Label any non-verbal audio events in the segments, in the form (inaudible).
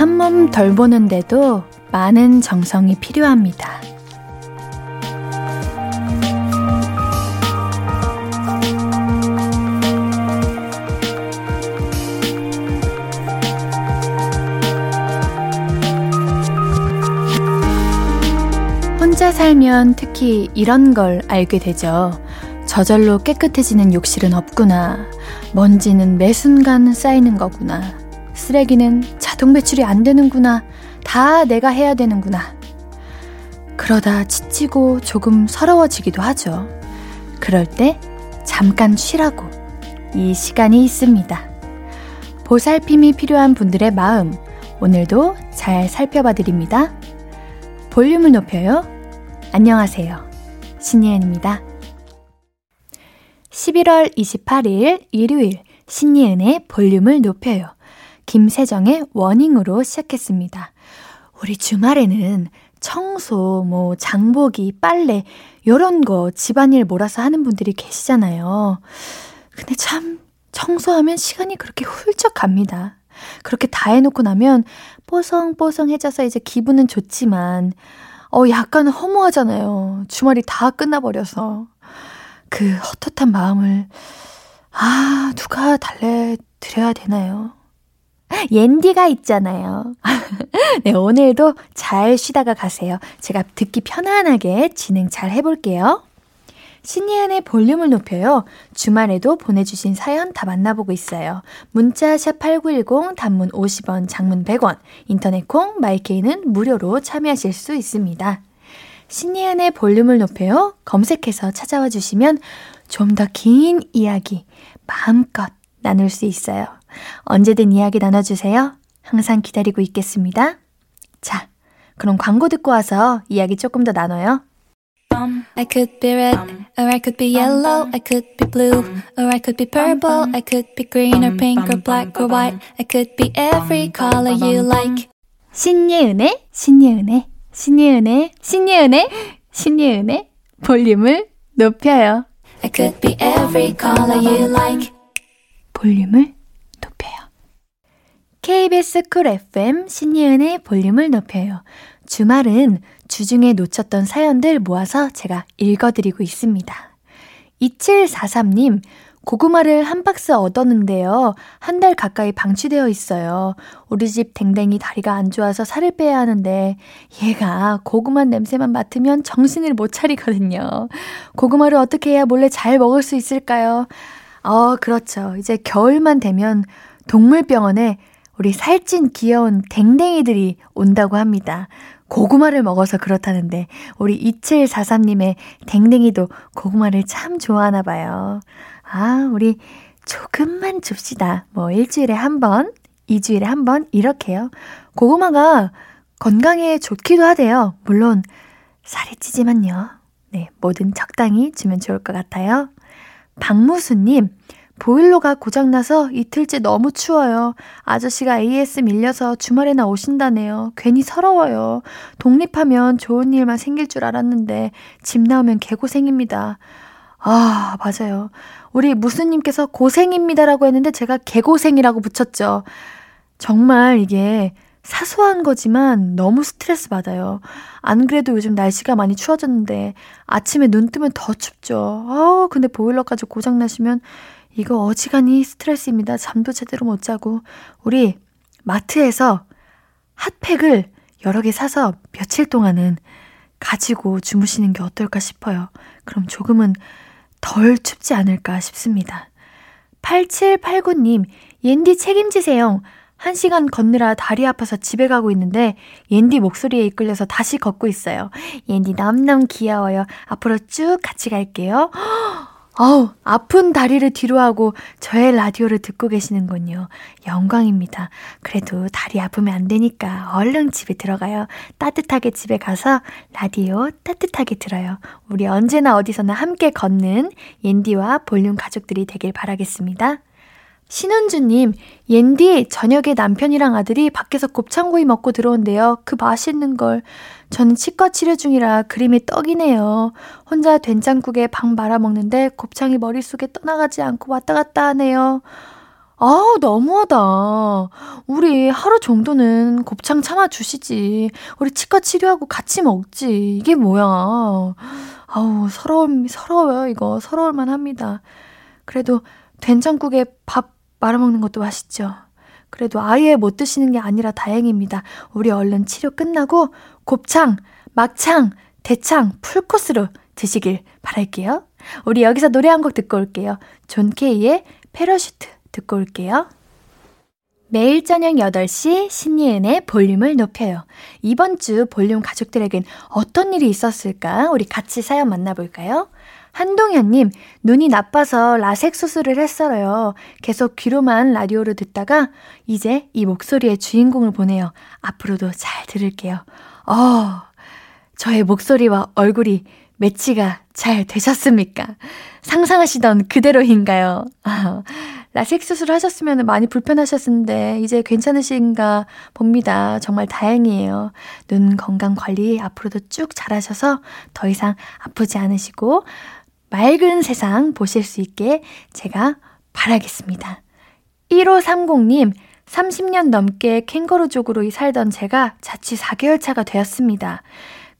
내한몸 덜 보는데도 많은 정성이 필요합니다. 혼자 살면 특히 이런 걸 알게 되죠. 저절로 깨끗해지는 욕실은 없구나. 먼지는 매 순간 쌓이는 거구나. 쓰레기는 자동 배출이 안 되는구나. 다 내가 해야 되는구나. 그러다 지치고 조금 서러워지기도 하죠. 그럴 때 잠깐 쉬라고 이 시간이 있습니다. 보살핌이 필요한 분들의 마음, 오늘도 잘 살펴봐 드립니다. 볼륨을 높여요. 안녕하세요. 신예은입니다. 11월 28일 일요일 신예은의 볼륨을 높여요. 김세정의 워닝으로 시작했습니다. 우리 주말에는 청소, 뭐 장보기, 빨래 요런 거 집안일 몰아서 하는 분들이 계시잖아요. 근데 참 청소하면 시간이 그렇게 훌쩍 갑니다. 그렇게 다 해놓고 나면 뽀송뽀송해져서 이제 기분은 좋지만 어, 약간 허무하잖아요. 주말이 다 끝나버려서. 그 헛헛한 마음을, 아, 누가 달래드려야 되나요? 옌디가 있잖아요. (laughs) 네, 오늘도 잘 쉬다가 가세요. 제가 듣기 편안하게 진행 잘 해볼게요. 신예은의 볼륨을 높여요. 주말에도 보내주신 사연 다 만나보고 있어요. 문자 샵8910 단문 50원, 장문 100원, 인터넷 콩, 마이케이는 무료로 참여하실 수 있습니다. 신예은의 볼륨을 높여요. 검색해서 찾아와 주시면 좀 더 긴 이야기 마음껏 나눌 수 있어요. 언제든 이야기 나눠주세요. 항상 기다리고 있겠습니다. 자, 그럼 광고 듣고 와서 이야기 조금 더 나눠요. I could be red, or I could be yellow, I could be blue, or I could be purple, I could be green or pink or black or white, I could be every color you like. 신예은의, 신예은의, 신예은의, 신예은의, 신예은의 볼륨을 높여요. I could be every color you like. 볼륨을 높여요. KBS Cool FM 신예은의 볼륨을 높여요. 주말은 주중에 놓쳤던 사연들 모아서 제가 읽어드리고 있습니다. 2743님, 고구마를 한 박스 얻었는데요. 한 달 가까이 방치되어 있어요. 우리 집 댕댕이 다리가 안 좋아서 살을 빼야 하는데 얘가 고구마 냄새만 맡으면 정신을 못 차리거든요. 고구마를 어떻게 해야 몰래 잘 먹을 수 있을까요? 어, 그렇죠. 이제 겨울만 되면 동물병원에 우리 살찐 귀여운 댕댕이들이 온다고 합니다. 고구마를 먹어서 그렇다는데 우리 2743님의 댕댕이도 고구마를 참 좋아하나 봐요. 아, 우리 조금만 줍시다. 뭐 일주일에 한 번, 2주일에 한 번 이렇게요. 고구마가 건강에 좋기도 하대요. 물론 살이 찌지만요. 네, 뭐든 적당히 주면 좋을 것 같아요. 박무수님, 보일러가 고장나서 이틀째 너무 추워요. 아저씨가 AS 밀려서 주말에나 오신다네요. 괜히 서러워요. 독립하면 좋은 일만 생길 줄 알았는데 집 나오면 개고생입니다. 아, 맞아요. 우리 무수님께서 고생입니다라고 했는데 제가 개고생이라고 붙였죠. 정말 이게 사소한 거지만 너무 스트레스 받아요. 안 그래도 요즘 날씨가 많이 추워졌는데 아침에 눈 뜨면 더 춥죠. 아, 근데 보일러까지 고장 나시면 이거 어지간히 스트레스입니다. 잠도 제대로 못 자고. 우리 마트에서 핫팩을 여러 개 사서 며칠 동안은 가지고 주무시는 게 어떨까 싶어요. 그럼 조금은 덜 춥지 않을까 싶습니다. 8789님, 옌디 책임지세요. 한 시간 걷느라 다리 아파서 집에 가고 있는데 옌디 목소리에 이끌려서 다시 걷고 있어요. 옌디 너무너무 귀여워요. 앞으로 쭉 같이 갈게요. 어우, 아픈 다리를 뒤로 하고 저의 라디오를 듣고 계시는군요. 영광입니다. 그래도 다리 아프면 안 되니까 얼른 집에 들어가요. 따뜻하게 집에 가서 라디오 따뜻하게 들어요. 우리 언제나 어디서나 함께 걷는 옌디와 볼륨 가족들이 되길 바라겠습니다. 신은주님, 옌디, 저녁에 남편이랑 아들이 밖에서 곱창구이 먹고 들어온대요. 그 맛있는 걸. 저는 치과 치료 중이라 그림이 떡이네요. 혼자 된장국에 방 말아 먹는데 곱창이 머릿속에 떠나가지 않고 왔다 갔다 하네요. 아, 너무하다. 우리 하루 정도는 곱창 참아주시지. 우리 치과 치료하고 같이 먹지. 이게 뭐야. 아우, 서러워, 서러워요, 이거. 서러울만 합니다. 그래도 된장국에 밥 말아먹는 것도 맛있죠. 그래도 아예 못 드시는 게 아니라 다행입니다. 우리 얼른 치료 끝나고 곱창, 막창, 대창, 풀코스로 드시길 바랄게요. 우리 여기서 노래 한 곡 듣고 올게요. John K의 Parachute. 듣고 올게요. 매일 저녁 8시 신예은의 볼륨을 높여요. 이번 주 볼륨 가족들에겐 어떤 일이 있었을까? 우리 같이 사연 만나볼까요? 한동현님, 눈이 나빠서 라섹 수술을 했어요. 계속 귀로만 라디오를 듣다가 이제 이 목소리의 주인공을 보네요. 앞으로도 잘 들을게요. 어, 저의 목소리와 얼굴이 매치가 잘 되셨습니까? 상상하시던 그대로인가요? (laughs) 라섹 수술 하셨으면 많이 불편하셨는데 이제 괜찮으신가 봅니다. 정말 다행이에요. 눈 건강 관리 앞으로도 쭉 잘하셔서 더 이상 아프지 않으시고 맑은 세상 보실 수 있게 제가 바라겠습니다. 1530님, 30년 넘게 캥거루족으로 살던 제가 자취 4개월 차가 되었습니다.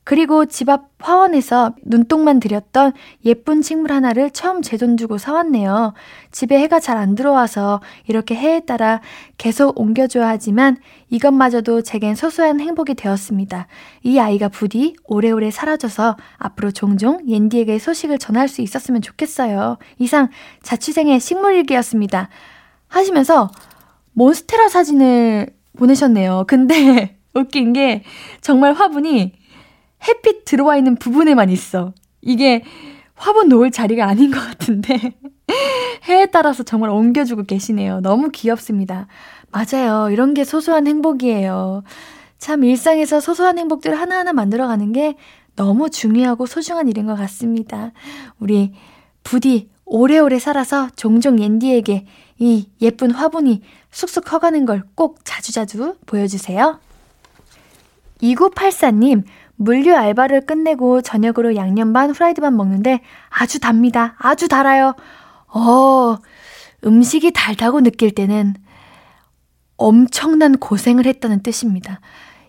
그리고 집 앞 화원에서 눈독만 들였던 예쁜 식물 하나를 처음 제 돈 주고 사왔네요. 집에 해가 잘 안 들어와서 이렇게 해에 따라 계속 옮겨줘야 하지만 이것마저도 제겐 소소한 행복이 되었습니다. 이 아이가 부디 오래오래 사라져서 앞으로 종종 옌디에게 소식을 전할 수 있었으면 좋겠어요. 이상 자취생의 식물일기였습니다. 하시면서 몬스테라 사진을 보내셨네요. 근데 (laughs) 웃긴 게 정말 화분이 햇빛 들어와 있는 부분에만 있어. 이게 화분 놓을 자리가 아닌 것 같은데 (laughs) 해에 따라서 정말 옮겨주고 계시네요. 너무 귀엽습니다. 맞아요. 이런 게 소소한 행복이에요. 참 일상에서 소소한 행복들 하나하나 만들어가는 게 너무 중요하고 소중한 일인 것 같습니다. 우리 부디 오래오래 살아서 종종 옌디에게 이 예쁜 화분이 쑥쑥 커가는 걸 꼭 자주자주 보여주세요. 2984님, 물류 알바를 끝내고 저녁으로 양념 반 후라이드 반 먹는데 아주 답니다. 아주 달아요. 어, 음식이 달다고 느낄 때는 엄청난 고생을 했다는 뜻입니다.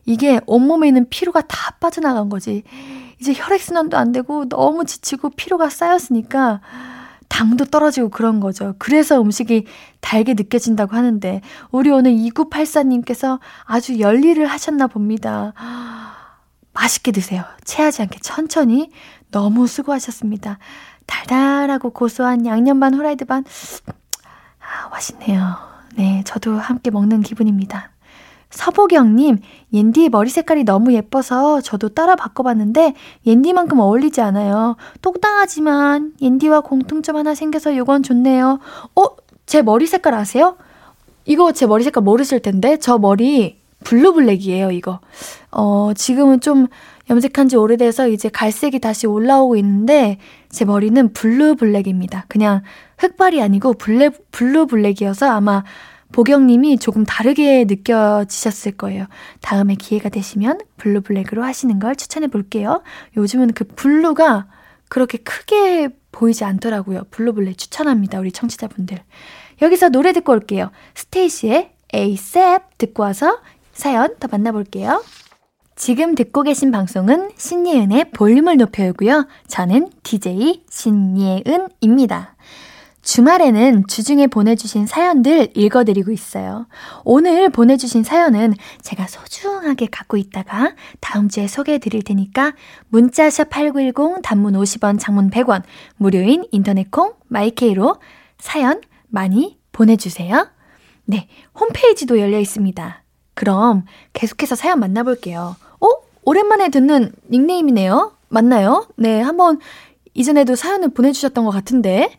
이게 온몸에 있는 피로가 다 빠져나간 거지. 이제 혈액순환도 안 되고 너무 지치고 피로가 쌓였으니까 당도 떨어지고 그런 거죠. 그래서 음식이 달게 느껴진다고 하는데, 우리 오늘 2984님께서 아주 열일을 하셨나 봅니다. 맛있게 드세요. 체하지 않게 천천히. 너무 수고하셨습니다. 달달하고 고소한 양념 반 후라이드 반. 아, 맛있네요. 네, 저도 함께 먹는 기분입니다. 서보경님, 옌디의 머리 색깔이 너무 예뻐서 저도 따라 바꿔봤는데 옌디만큼 어울리지 않아요. 똑당하지만 옌디와 공통점 하나 생겨서 이건 좋네요. 어? 제 머리 색깔 아세요? 이거 제 머리 색깔 모르실 텐데 저 머리 blue black이에요, 이거. 어, 지금은 좀 염색한 지 오래돼서 이제 갈색이 다시 올라오고 있는데 제 머리는 blue black입니다. 그냥 흑발이 아니고 black, blue black이어서 아마 보경님이 조금 다르게 느껴지셨을 거예요. 다음에 기회가 되시면 blue black으로 하시는 걸 추천해 볼게요. 요즘은 그 blue가 그렇게 크게 보이지 않더라고요. blue black 추천합니다. 우리 청취자분들. 여기서 노래 듣고 올게요. STAYC의 ASAP 듣고 와서 사연 더 만나볼게요. 지금 듣고 계신 방송은 신예은의 볼륨을 높여요고요. 저는 DJ 신예은입니다. 주말에는 주중에 보내주신 사연들 읽어드리고 있어요. 오늘 보내주신 사연은 제가 소중하게 갖고 있다가 다음 주에 소개해드릴 테니까 문자샵 8910 단문 50원 장문 100원 무료인 인터넷 콩 마이케이로 사연 많이 보내주세요. 네, 홈페이지도 열려 있습니다. 그럼 계속해서 사연 만나볼게요. 어? 오랜만에 듣는 닉네임이네요. 맞나요? 네, 한번 이전에도 사연을 보내주셨던 것 같은데.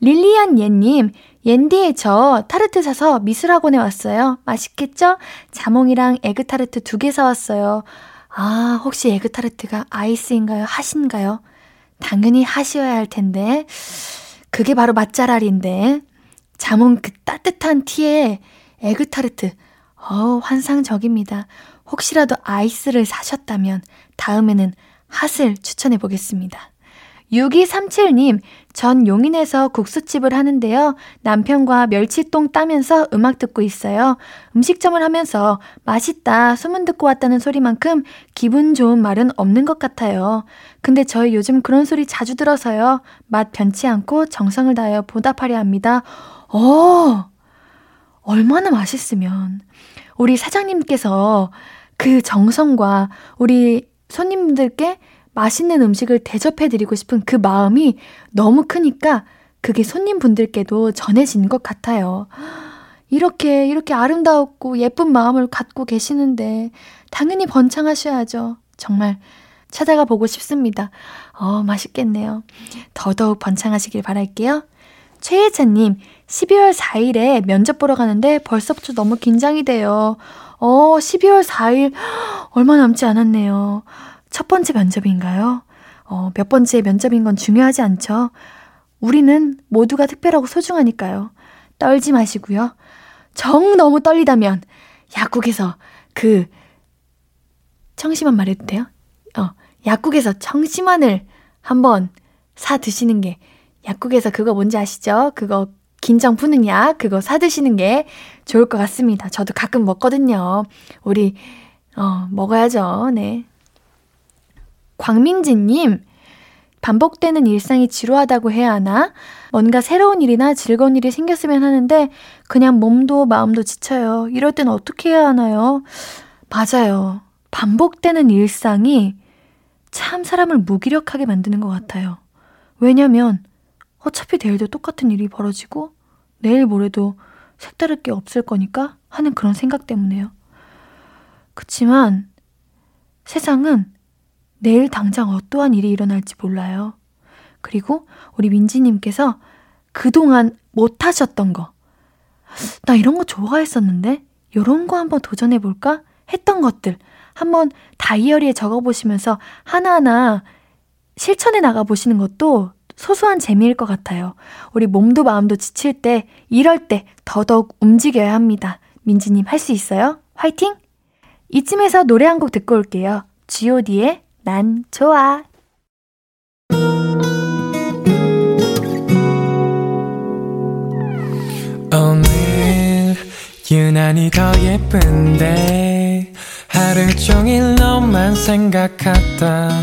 릴리안 예님, 옌디에 저 타르트 사서 미술학원에 왔어요. 맛있겠죠? 자몽이랑 에그타르트 두 개 사왔어요. 아, 혹시 에그타르트가 ice인가요? hot인가요? 당연히 hot이어야 할 텐데. 그게 바로 맛잘알인데. 자몽 그 따뜻한 티에 에그타르트. 어 환상적입니다. 혹시라도 ice를 사셨다면 다음에는 핫을 추천해 보겠습니다. 6237님, 전 용인에서 국수집을 하는데요. 남편과 멸치똥 따면서 음악 듣고 있어요. 음식점을 하면서 맛있다, 소문 듣고 왔다는 소리만큼 기분 좋은 말은 없는 것 같아요. 근데 저희 요즘 그런 소리 자주 들어서요. 맛 변치 않고 정성을 다하여 보답하려 합니다. 어, 얼마나 맛있으면. 우리 사장님께서 그 정성과 우리 손님들께 맛있는 음식을 대접해드리고 싶은 그 마음이 너무 크니까 그게 손님분들께도 전해진 것 같아요. 이렇게, 이렇게 아름다웠고 예쁜 마음을 갖고 계시는데, 당연히 번창하셔야죠. 정말 찾아가 보고 싶습니다. 어, 맛있겠네요. 더더욱 번창하시길 바랄게요. 최혜찬님, 12월 4일에 면접 보러 가는데 벌써부터 너무 긴장이 돼요. 어, 12월 4일, (gasps) 얼마 남지 않았네요. 첫 번째 면접인가요? 어, 몇 번째 면접인 건 중요하지 않죠. 우리는 모두가 특별하고 소중하니까요. 떨지 마시고요. 정 너무 떨리다면 약국에서 그 청심환 말해도 돼요? 어, 약국에서 청심환을 한번 사 드시는 게 약국에서 그거 뭔지 아시죠? 그거 긴장 푸는 약 그거 사 드시는 게 좋을 것 같습니다. 저도 가끔 먹거든요. 우리 어, 먹어야죠. 네. 광민지님, 반복되는 일상이 지루하다고 해야 하나? 뭔가 새로운 일이나 즐거운 일이 생겼으면 하는데, 그냥 몸도 마음도 지쳐요. 이럴 땐 어떻게 해야 하나요? 맞아요. 반복되는 일상이 참 사람을 무기력하게 만드는 것 같아요. 왜냐면, 어차피 내일도 똑같은 일이 벌어지고, 내일 모레도 색다를 게 없을 거니까 하는 그런 생각 때문에요. 그치만, 세상은 내일 당장 어떠한 일이 일어날지 몰라요. 그리고 우리 민지님께서 그동안 못하셨던 거. 나 이런 거 좋아했었는데? 요런 거 한번 도전해볼까? 했던 것들. 한번 다이어리에 적어보시면서 하나하나 실천해 나가보시는 것도 소소한 재미일 것 같아요. 우리 몸도 마음도 지칠 때, 이럴 때 더더욱 움직여야 합니다. 민지님 할 수 있어요? 화이팅! 이쯤에서 노래 한 곡 듣고 올게요. god의 난 좋아. 오늘 유난히 더 예쁜데 하루 종일 너만 생각하다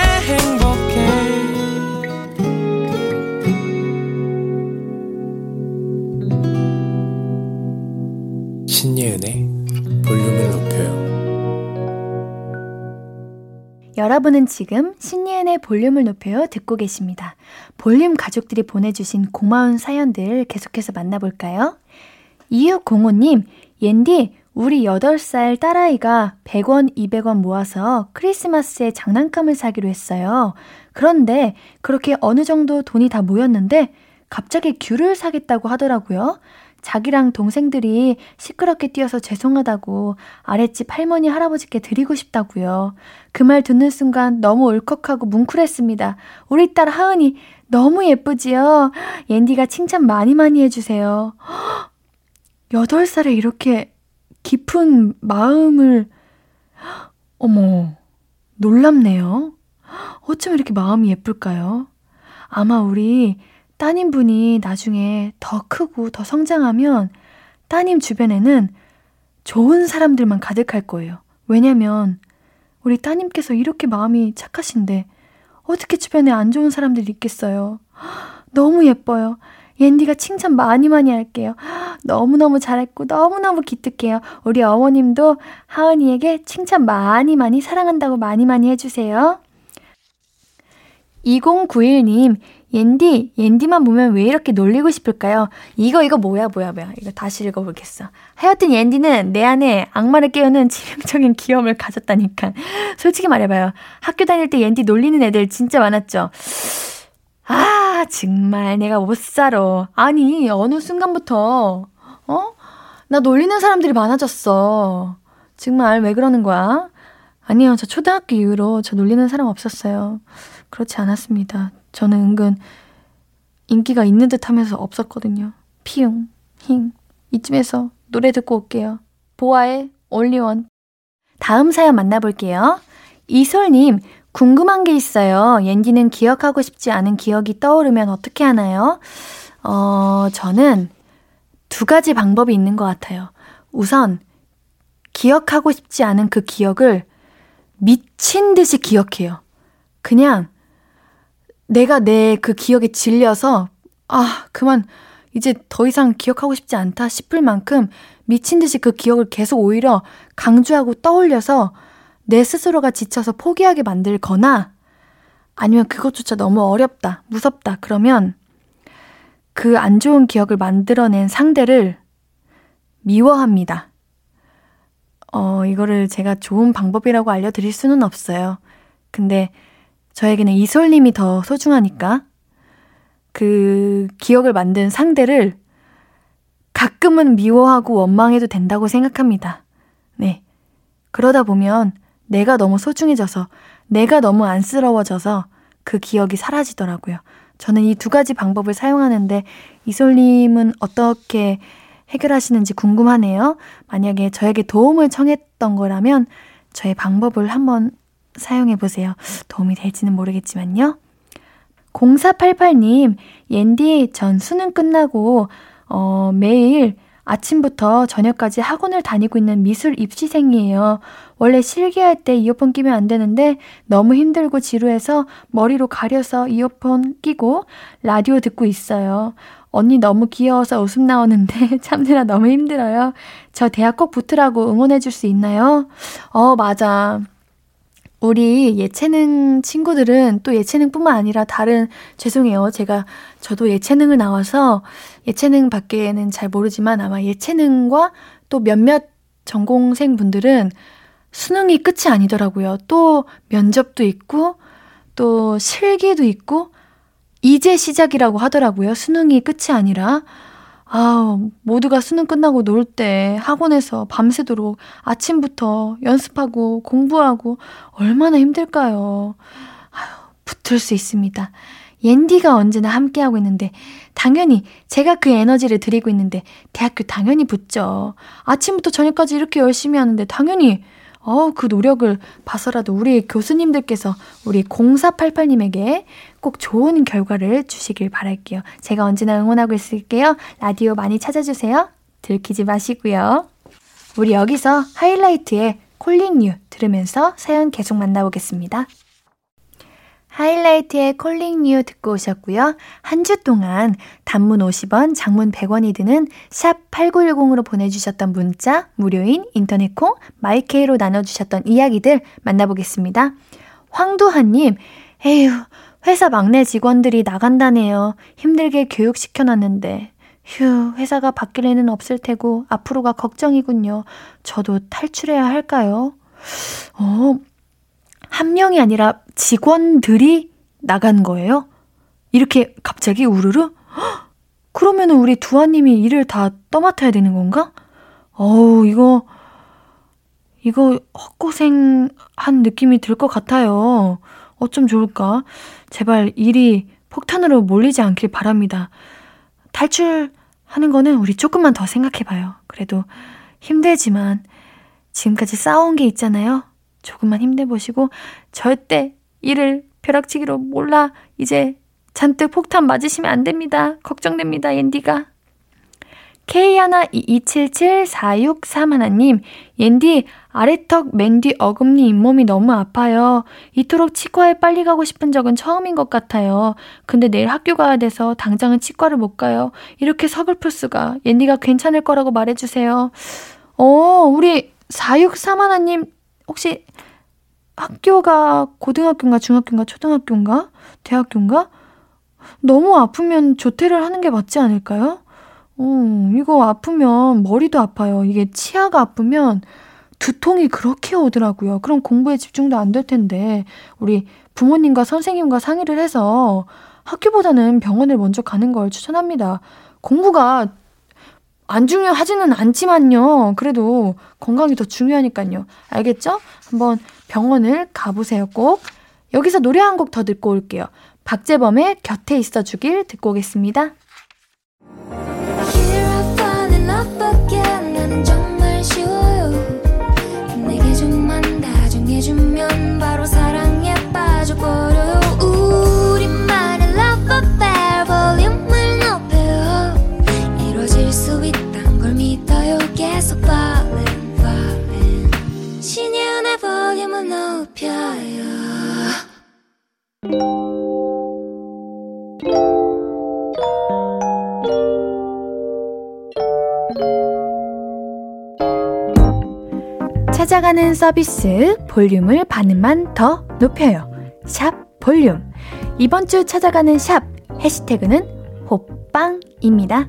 신예은의 볼륨을 높여요 여러분은 지금 신예은의 볼륨을 높여요 듣고 계십니다. 볼륨 가족들이 보내주신 고마운 사연들 계속해서 만나볼까요? 2605님, 옌디, 우리 8살 딸아이가 100원, 200원 모아서 크리스마스에 장난감을 사기로 했어요. 그런데 그렇게 어느 정도 돈이 다 모였는데 갑자기 귤을 사겠다고 하더라고요. 자기랑 동생들이 시끄럽게 뛰어서 죄송하다고 아랫집 할머니 할아버지께 드리고 싶다고요. 그 말 듣는 순간 너무 울컥하고 뭉클했습니다. 우리 딸 하은이 너무 예쁘지요? 옌디가 칭찬 많이 많이 해주세요. 8살에 이렇게 깊은 마음을, 어머, 놀랍네요. 어쩜 이렇게 마음이 예쁠까요? 아마 우리 따님분이 나중에 더 크고 더 성장하면 따님 주변에는 좋은 사람들만 가득할 거예요. 왜냐면 우리 따님께서 이렇게 마음이 착하신데 어떻게 주변에 안 좋은 사람들이 있겠어요. (gasps) 너무 예뻐요. 옌디가 칭찬 많이 많이 할게요. (gasps) 너무너무 잘했고 너무너무 기특해요. 우리 어머님도 하은이에게 칭찬 많이 많이 사랑한다고 많이 많이 해주세요. 2091님, 옌디, 옌디만 보면 왜 이렇게 놀리고 싶을까요? 이거, 이거 뭐야, 뭐야, 뭐야. 이거 다시 읽어보겠어. 하여튼 옌디는 내 안에 악마를 깨우는 치명적인 귀여움을 가졌다니까. (laughs) 솔직히 말해봐요. 학교 다닐 때 옌디 놀리는 애들 진짜 많았죠? 아, 정말 내가 못 살아. 아니, 어느 순간부터, 어? 나 놀리는 사람들이 많아졌어. 정말 왜 그러는 거야? 아니요, 저 초등학교 이후로 저 놀리는 사람 없었어요. 그렇지 않았습니다. 저는 은근 인기가 있는 듯 하면서 없었거든요. 피용, 힝. 이쯤에서 노래 듣고 올게요. 보아의 올리원. 다음 사연 만나볼게요. 이솔님, 궁금한 게 있어요. 옌디는 기억하고 싶지 않은 기억이 떠오르면 어떻게 하나요? 어, 저는 두 가지 방법이 있는 것 같아요. 우선, 기억하고 싶지 않은 그 기억을 미친 듯이 기억해요. 그냥 내가 내 그 기억에 질려서, 아, 그만, 이제 더 이상 기억하고 싶지 않다 싶을 만큼 미친 듯이 그 기억을 계속 오히려 강조하고 떠올려서 내 스스로가 지쳐서 포기하게 만들거나 아니면 그것조차 너무 어렵다, 무섭다, 그러면 그 안 좋은 기억을 만들어낸 상대를 미워합니다. 어, 이거를 제가 좋은 방법이라고 알려드릴 수는 없어요. 근데 저에게는 이솔님이 더 소중하니까 그 기억을 만든 상대를 가끔은 미워하고 원망해도 된다고 생각합니다. 네. 그러다 보면 내가 너무 소중해져서, 내가 너무 안쓰러워져서 그 기억이 사라지더라고요. 저는 이 두 가지 방법을 사용하는데 이솔님은 어떻게 해결하시는지 궁금하네요. 만약에 저에게 도움을 청했던 거라면 저의 방법을 한번 사용해 보세요. 도움이 될지는 모르겠지만요. 0488님, 옌디, 전 수능 끝나고, 어, 매일 아침부터 저녁까지 학원을 다니고 있는 미술 입시생이에요. 원래 실기할 때 이어폰 끼면 안 되는데 너무 힘들고 지루해서 머리로 가려서 이어폰 끼고 라디오 듣고 있어요. 언니 너무 귀여워서 웃음 나오는데 (laughs) 참느라 너무 힘들어요. 저 대학 꼭 붙으라고 응원해 줄 수 있나요? 어, 맞아. 우리 예체능 친구들은 또 예체능뿐만 아니라 다른 죄송해요. 제가 저도 예체능을 나와서 예체능 밖에는 잘 모르지만 아마 예체능과 또 몇몇 전공생 분들은 수능이 끝이 아니더라고요. 또 면접도 있고 또 실기도 있고 이제 시작이라고 하더라고요. 수능이 끝이 아니라 아, 모두가 수능 끝나고 놀 때 학원에서 밤새도록 아침부터 연습하고 공부하고 얼마나 힘들까요? 아유, 붙을 수 있습니다. 옌디가 언제나 함께하고 있는데, 당연히 제가 그 에너지를 드리고 있는데, 대학교 당연히 붙죠. 아침부터 저녁까지 이렇게 열심히 하는데, 당연히 어, 그 노력을 봐서라도 우리 교수님들께서 우리 0488님에게 꼭 좋은 결과를 주시길 바랄게요. 제가 언제나 응원하고 있을게요. 라디오 많이 찾아주세요. 들키지 마시고요. 우리 여기서 하이라이트의 Calling You 들으면서 사연 계속 만나보겠습니다. 하이라이트의 Calling You 듣고 오셨고요. 한 주 동안 단문 50원, 장문 100원이 드는 샵 8910으로 보내주셨던 문자, 무료인 인터넷 콩, 마이케이로 나눠주셨던 이야기들 만나보겠습니다. 황도하님, 에휴, 회사 막내 직원들이 나간다네요. 힘들게 교육시켜놨는데. 휴, 회사가 바뀔 애는 없을 테고, 앞으로가 걱정이군요. 저도 탈출해야 할까요? 어, 한 명이 아니라 직원들이 나간 거예요? 이렇게 갑자기 우르르? 그러면은 우리 두아님이 일을 다 떠맡아야 되는 건가? 어우, 이거, 이거 헛고생한 느낌이 들 것 같아요. 어쩜 좋을까? 제발 일이 폭탄으로 몰리지 않길 바랍니다. 탈출하는 거는 우리 조금만 더 생각해봐요. 그래도 힘들지만 지금까지 쌓아온 게 있잖아요. 조금만 힘내보시고 절대 일을 벼락치기로 몰라 이제 잔뜩 폭탄 맞으시면 안 됩니다. 걱정됩니다, 옌디가. K122774631 하나님, 옌디, 아래턱 맨 뒤 어금니 잇몸이 너무 아파요. 이토록 치과에 빨리 가고 싶은 적은 처음인 것 같아요. 근데 내일 학교 가야 돼서 당장은 치과를 못 가요. 이렇게 서글플 수가. 옌디가 괜찮을 거라고 말해주세요. 어, 우리 463 하나님, 혹시 학교가 고등학교인가 중학교인가 초등학교인가 대학교인가 너무 아프면 조퇴를 하는 게 맞지 않을까요? 어, 이거 아프면 머리도 아파요. 이게 치아가 아프면 두통이 그렇게 오더라고요. 그럼 공부에 집중도 안 될 텐데 우리 부모님과 선생님과 상의를 해서 학교보다는 병원을 먼저 가는 걸 추천합니다. 공부가 안 중요하지는 않지만요. 그래도 건강이 더 중요하니까요. 알겠죠? 한번 병원을 가보세요, 꼭. 여기서 노래 한 곡 더 듣고 올게요. 박재범의 곁에 있어 주길 듣고 오겠습니다. 해주면 찾아가는 서비스 볼륨을 반음만 더 높여요. 샵 볼륨. 이번 주 찾아가는 샵 해시태그는 호빵입니다.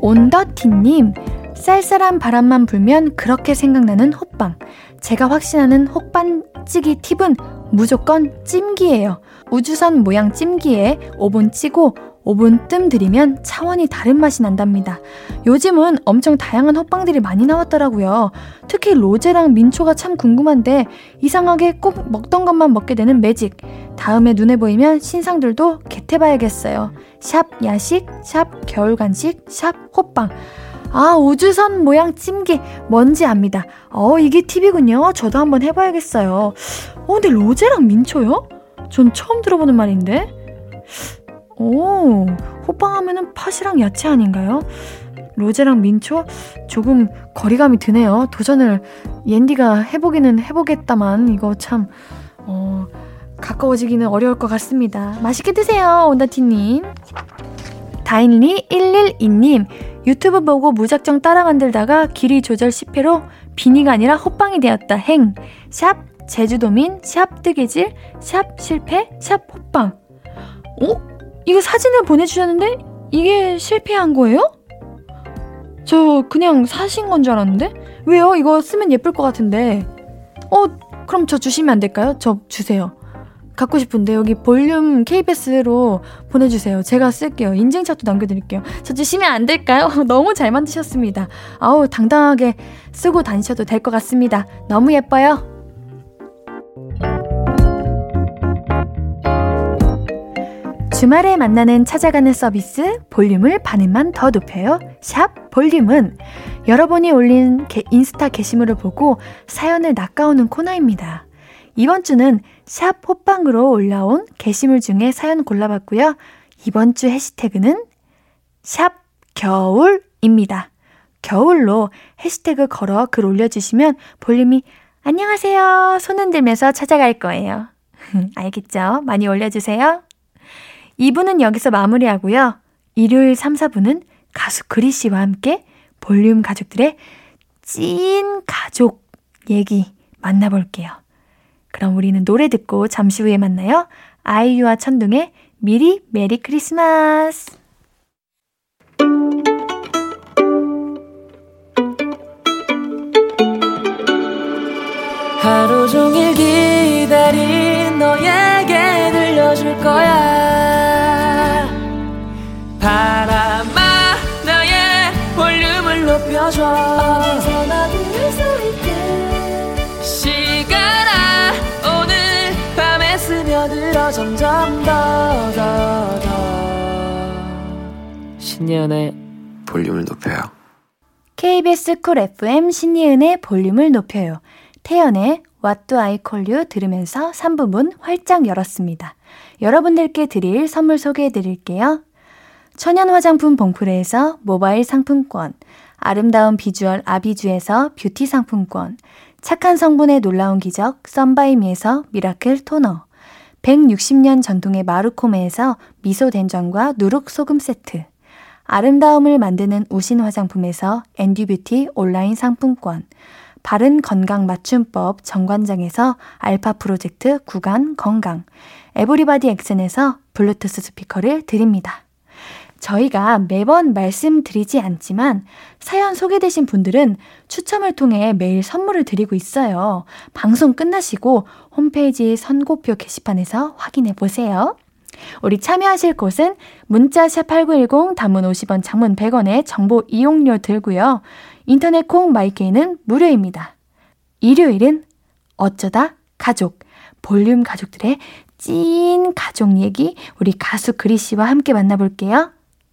온더티님, 쌀쌀한 바람만 불면 그렇게 생각나는 호빵. 제가 확신하는 호빵찌기 팁은 무조건 찜기예요. 우주선 모양 찜기에 오븐 찌고 오븐 뜸 들이면 차원이 다른 맛이 난답니다. 요즘은 엄청 다양한 호빵들이 많이 나왔더라고요. 특히 로제랑 민초가 참 궁금한데 이상하게 꼭 먹던 것만 먹게 되는 매직. 다음에 눈에 보이면 신상들도 겟해봐야겠어요. 샵 야식, 샵 겨울 간식, 샵 호빵. 아, 우주선 모양 찜기. 뭔지 압니다. 어, 이게 팁이군요. 저도 한번 해봐야겠어요. 어, 근데 로제랑 민초요? 전 처음 들어보는 말인데? 오, 호빵 하면은 팥이랑 야채 아닌가요? 로제랑 민초? 조금 거리감이 드네요. 도전을 옌디가 해보기는 해보겠다만, 이거 참, 어, 가까워지기는 어려울 것 같습니다. 맛있게 드세요, 온다티님. 다인리 112님, 유튜브 보고 무작정 따라 만들다가 길이 조절 실패로 비니가 아니라 호빵이 되었다. 행. 샵 제주도민, 샵 뜨개질, 샵 실패, 샵 호빵. 어? 이거 사진을 보내주셨는데 이게 실패한 거예요? 저 그냥 사신 건 줄 알았는데? 왜요? 이거 쓰면 예쁠 것 같은데. 어, 그럼 저 주시면 안 될까요? 저 주세요. 갖고 싶은데 여기 볼륨 KBS로 보내주세요. 제가 쓸게요. 인증샷도 남겨드릴게요. 저 주시면 안 될까요? (laughs) 너무 잘 만드셨습니다. 아우 당당하게 쓰고 다니셔도 될 것 같습니다. 너무 예뻐요. 주말에 만나는 찾아가는 서비스 볼륨을 반음만 더 높여요. 샵 볼륨은 여러분이 올린 게, 인스타 게시물을 보고 사연을 낚아오는 코너입니다. 이번 주는 샵 호빵으로 올라온 게시물 중에 사연 골라봤고요. 이번 주 해시태그는 샵 겨울입니다. 겨울로 해시태그 걸어 글 올려주시면 볼륨이 안녕하세요. 손 흔 들면서 찾아갈 거예요. (laughs) 알겠죠? 많이 올려주세요. 2부는 여기서 마무리하고요. 일요일 3, 4부는 가수 그리 씨와 함께 볼륨 가족들의 찐 가족 얘기 만나볼게요. 그럼 우리는 노래 듣고 잠시 후에 만나요. 아이유와 천둥의 미리 메리 크리스마스! 하루 종일 기다린 너에 높여줘. 어디서나 들을 수 있게. 시간아 오늘 밤에 스며들어 점점 더 더 더. 신예은의 볼륨을 높여요. KBS 쿨 FM 신예은의 볼륨을 높여요. 태연의 What Do I Call You 들으면서 3부 문 활짝 열었습니다. 여러분들께 드릴 선물 소개해 드릴게요. 천연 화장품 봉프레에서 모바일 상품권, 아름다운 비주얼 아비주에서 뷰티 상품권, 착한 성분의 놀라운 기적 썬바이미에서 미라클 토너, 160년 전통의 마루코메에서 미소 된장과 누룩 소금 세트, 아름다움을 만드는 우신 화장품에서 앤듀뷰티 온라인 상품권, 바른 건강 맞춤법 정관장에서 알파 프로젝트 구강 건강, 에브리바디 엑센에서 블루투스 스피커를 드립니다. 저희가 매번 말씀드리지 않지만 사연 소개되신 분들은 추첨을 통해 매일 선물을 드리고 있어요. 방송 끝나시고 홈페이지 선고표 게시판에서 확인해 보세요. 우리 참여하실 곳은 문자 샵 8910 단문 50원 장문 100원에 정보 이용료 들고요. 인터넷 콩 마이케이는 무료입니다. 일요일은 어쩌다 가족 볼륨 가족들의 찐 가족 얘기 우리 가수 그리 씨와 함께 만나볼게요.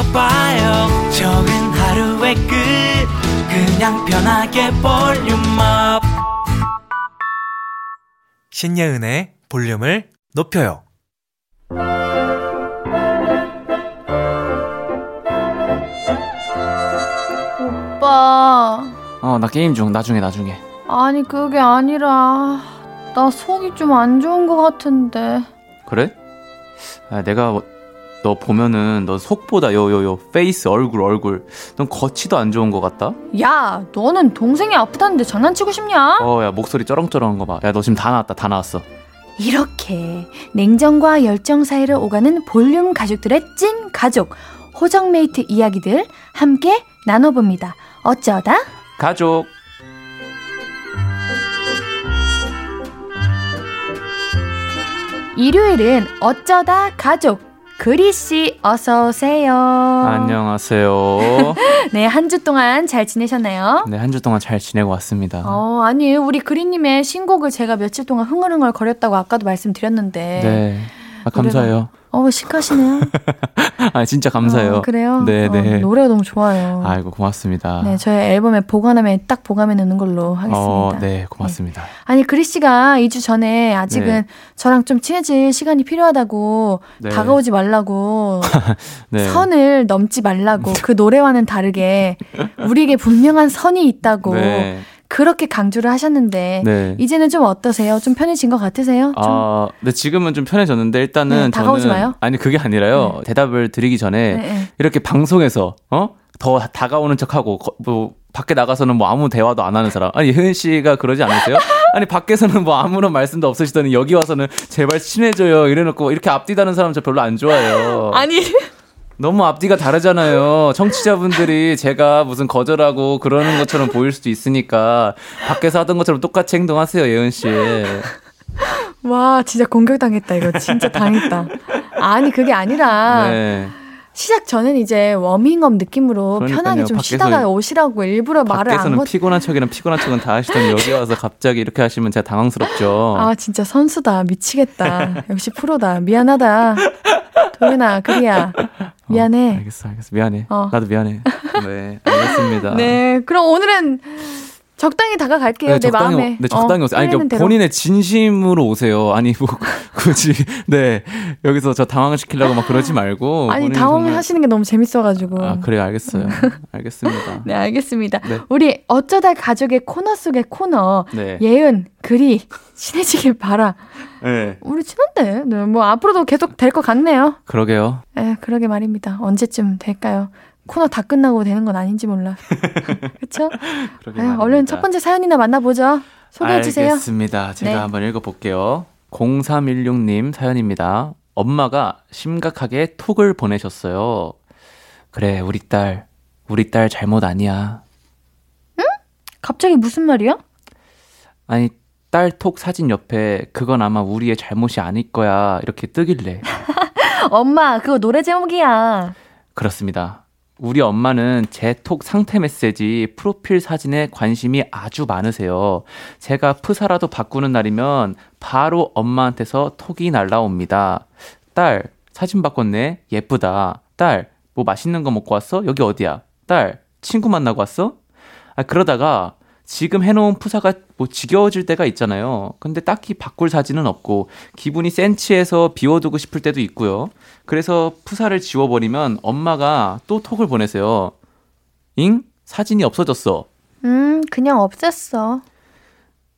높여봐요. 적은 하루의 끝. 그냥 편하게 볼륨업. 신예은의 볼륨을 높여요. 오빠. 어, 나 게임 중. 나중에, 나중에. 아니, 그게 아니라. 나 속이 좀 안 좋은 것 같은데. 그래? 아, 내가 너 보면은 너 속보다 요요요 face 얼굴 얼굴 넌 겉이 더 안 좋은 것 같다. 야, 너는 동생이 아프다는데 장난치고 싶냐? 어, 야 목소리 쩌렁쩌렁한 거 봐. 야, 너 지금 다 나왔다, 다 나왔어. 이렇게 냉정과 열정 사이를 오가는 볼륨 가족들의 찐 가족 호정메이트 이야기들 함께 나눠봅니다. 어쩌다 가족. 일요일은 어쩌다 가족 그리 씨 어서 오세요. 안녕하세요. (laughs) 네, 한 주 동안 잘 지내셨나요? 네, 한 주 동안 잘 지내고 왔습니다. 어, 아니, 우리 그리님의 신곡을 제가 며칠 동안 흥얼흥얼 거렸다고 아까도 말씀드렸는데. 네. 아, 감사해요. 어, 시크하시네요. (laughs) 아, 진짜 감사해요. 어, 그래요? 네, 어, 네. 노래가 너무 좋아요. 아이고, 고맙습니다. 네, 저희 앨범에 보관함에 딱 보관해 놓는 걸로 하겠습니다. 어, 네, 고맙습니다. 네. 아니, 그리 씨가 2주 전에 아직은 네. 저랑 좀 친해질 시간이 필요하다고 네. 다가오지 말라고 (laughs) 네. 선을 넘지 말라고 그 노래와는 다르게 우리에게 분명한 선이 있다고 네. 그렇게 강조를 하셨는데 네. 이제는 좀 어떠세요? 좀 편해진 것 같으세요? 좀 아, 근데 지금은 좀 편해졌는데 일단은 네, 다가오지 저는 마요. 아니 그게 아니라요. 대답을 드리기 전에 네, 네. 이렇게 방송에서 어? 더 다가오는 척하고 거- 뭐 밖에 나가서는 뭐 아무 대화도 안 하는 사람. 아니 효은 씨가 그러지 않으세요? (laughs) 아니 밖에서는 뭐 아무런 말씀도 없으시더니 여기 와서는 제발 친해져요 이래놓고 이렇게 앞뒤 다는 사람 저 별로 안 좋아해요. 아니 너무 앞뒤가 다르잖아요. 청취자분들이 제가 무슨 거절하고 그러는 것처럼 보일 수도 있으니까 밖에서 하던 것처럼 똑같이 행동하세요 예은 씨. 와 진짜 공격당했다 이거 진짜 당했다. 아니 그게 아니라 네. 시작 전엔 이제 워밍업 느낌으로 그러니까요. 편하게 좀 밖에서- 쉬다가 오시라고 일부러 말을 안 밖에서는 거. 피곤한 척이랑 피곤한 척은 다 하시더니 (laughs) 여기 와서 갑자기 이렇게 하시면 제가 당황스럽죠. 아 진짜 선수다 미치겠다. 역시 프로다 미안하다. 도윤아 그리야 미안해. 어, 알겠어, 알겠어. 미안해. 어. 나도 미안해. (laughs) 네, 알겠습니다. 네 그럼 오늘은 적당히 다가갈게요 네, 내 적당히, 마음에. 오- 네, 적당히 어, 오세요. 아니, 그러니까. 본인의 진심으로 오세요. 아니, 뭐, (laughs) 굳이, 네. 여기서 저 당황시키려고 막 그러지 말고. 아니 당황을 정말- 하시는 게 너무 재밌어가지고. 아, 그래요. 알겠어요. (laughs) 알겠습니다. 네 알겠습니다. 네. 우리 어쩌다 가족의 코너 속의 코너 네. 예은 그리 친해지길 바라. 네. 우리 친한데 네, 뭐 앞으로도 계속 될 것 같네요. 그러게요. 에 그러게 말입니다. 언제쯤 될까요? 코너 다 끝나고 되는 건 아닌지 몰라. (laughs) 그렇죠? 얼른. 첫 번째 사연이나 만나보죠. 소개해 주세요. 알겠습니다. 제가 네. 한번 읽어볼게요. 0316님 사연입니다. 엄마가 심각하게 톡을 보내셨어요. 그래, 우리 딸, 우리 딸 잘못 아니야. 갑자기 무슨 말이야? 아니, 딸 톡 사진 옆에 그건 아마 우리의 잘못이 아닐 거야. 이렇게 뜨길래. (laughs) 엄마 그거 노래 제목이야. 그렇습니다. 우리 엄마는 제 톡 상태 메시지 프로필 사진에 관심이 아주 많으세요. 제가 프사라도 바꾸는 날이면 바로 엄마한테서 톡이 날라옵니다. 딸, 사진 바꿨네? 예쁘다. 딸, 뭐 맛있는 거 먹고 왔어? 여기 어디야? 딸, 친구 만나고 왔어? 아, 그러다가 지금 해놓은 푸사가 뭐 지겨워질 때가 있잖아요. 근데 딱히 바꿀 사진은 없고 기분이 센치해서 비워두고 싶을 때도 있고요. 그래서 푸사를 지워버리면 엄마가 또 톡을 보내세요. 잉? 사진이 없어졌어. 음, 그냥 없앴어.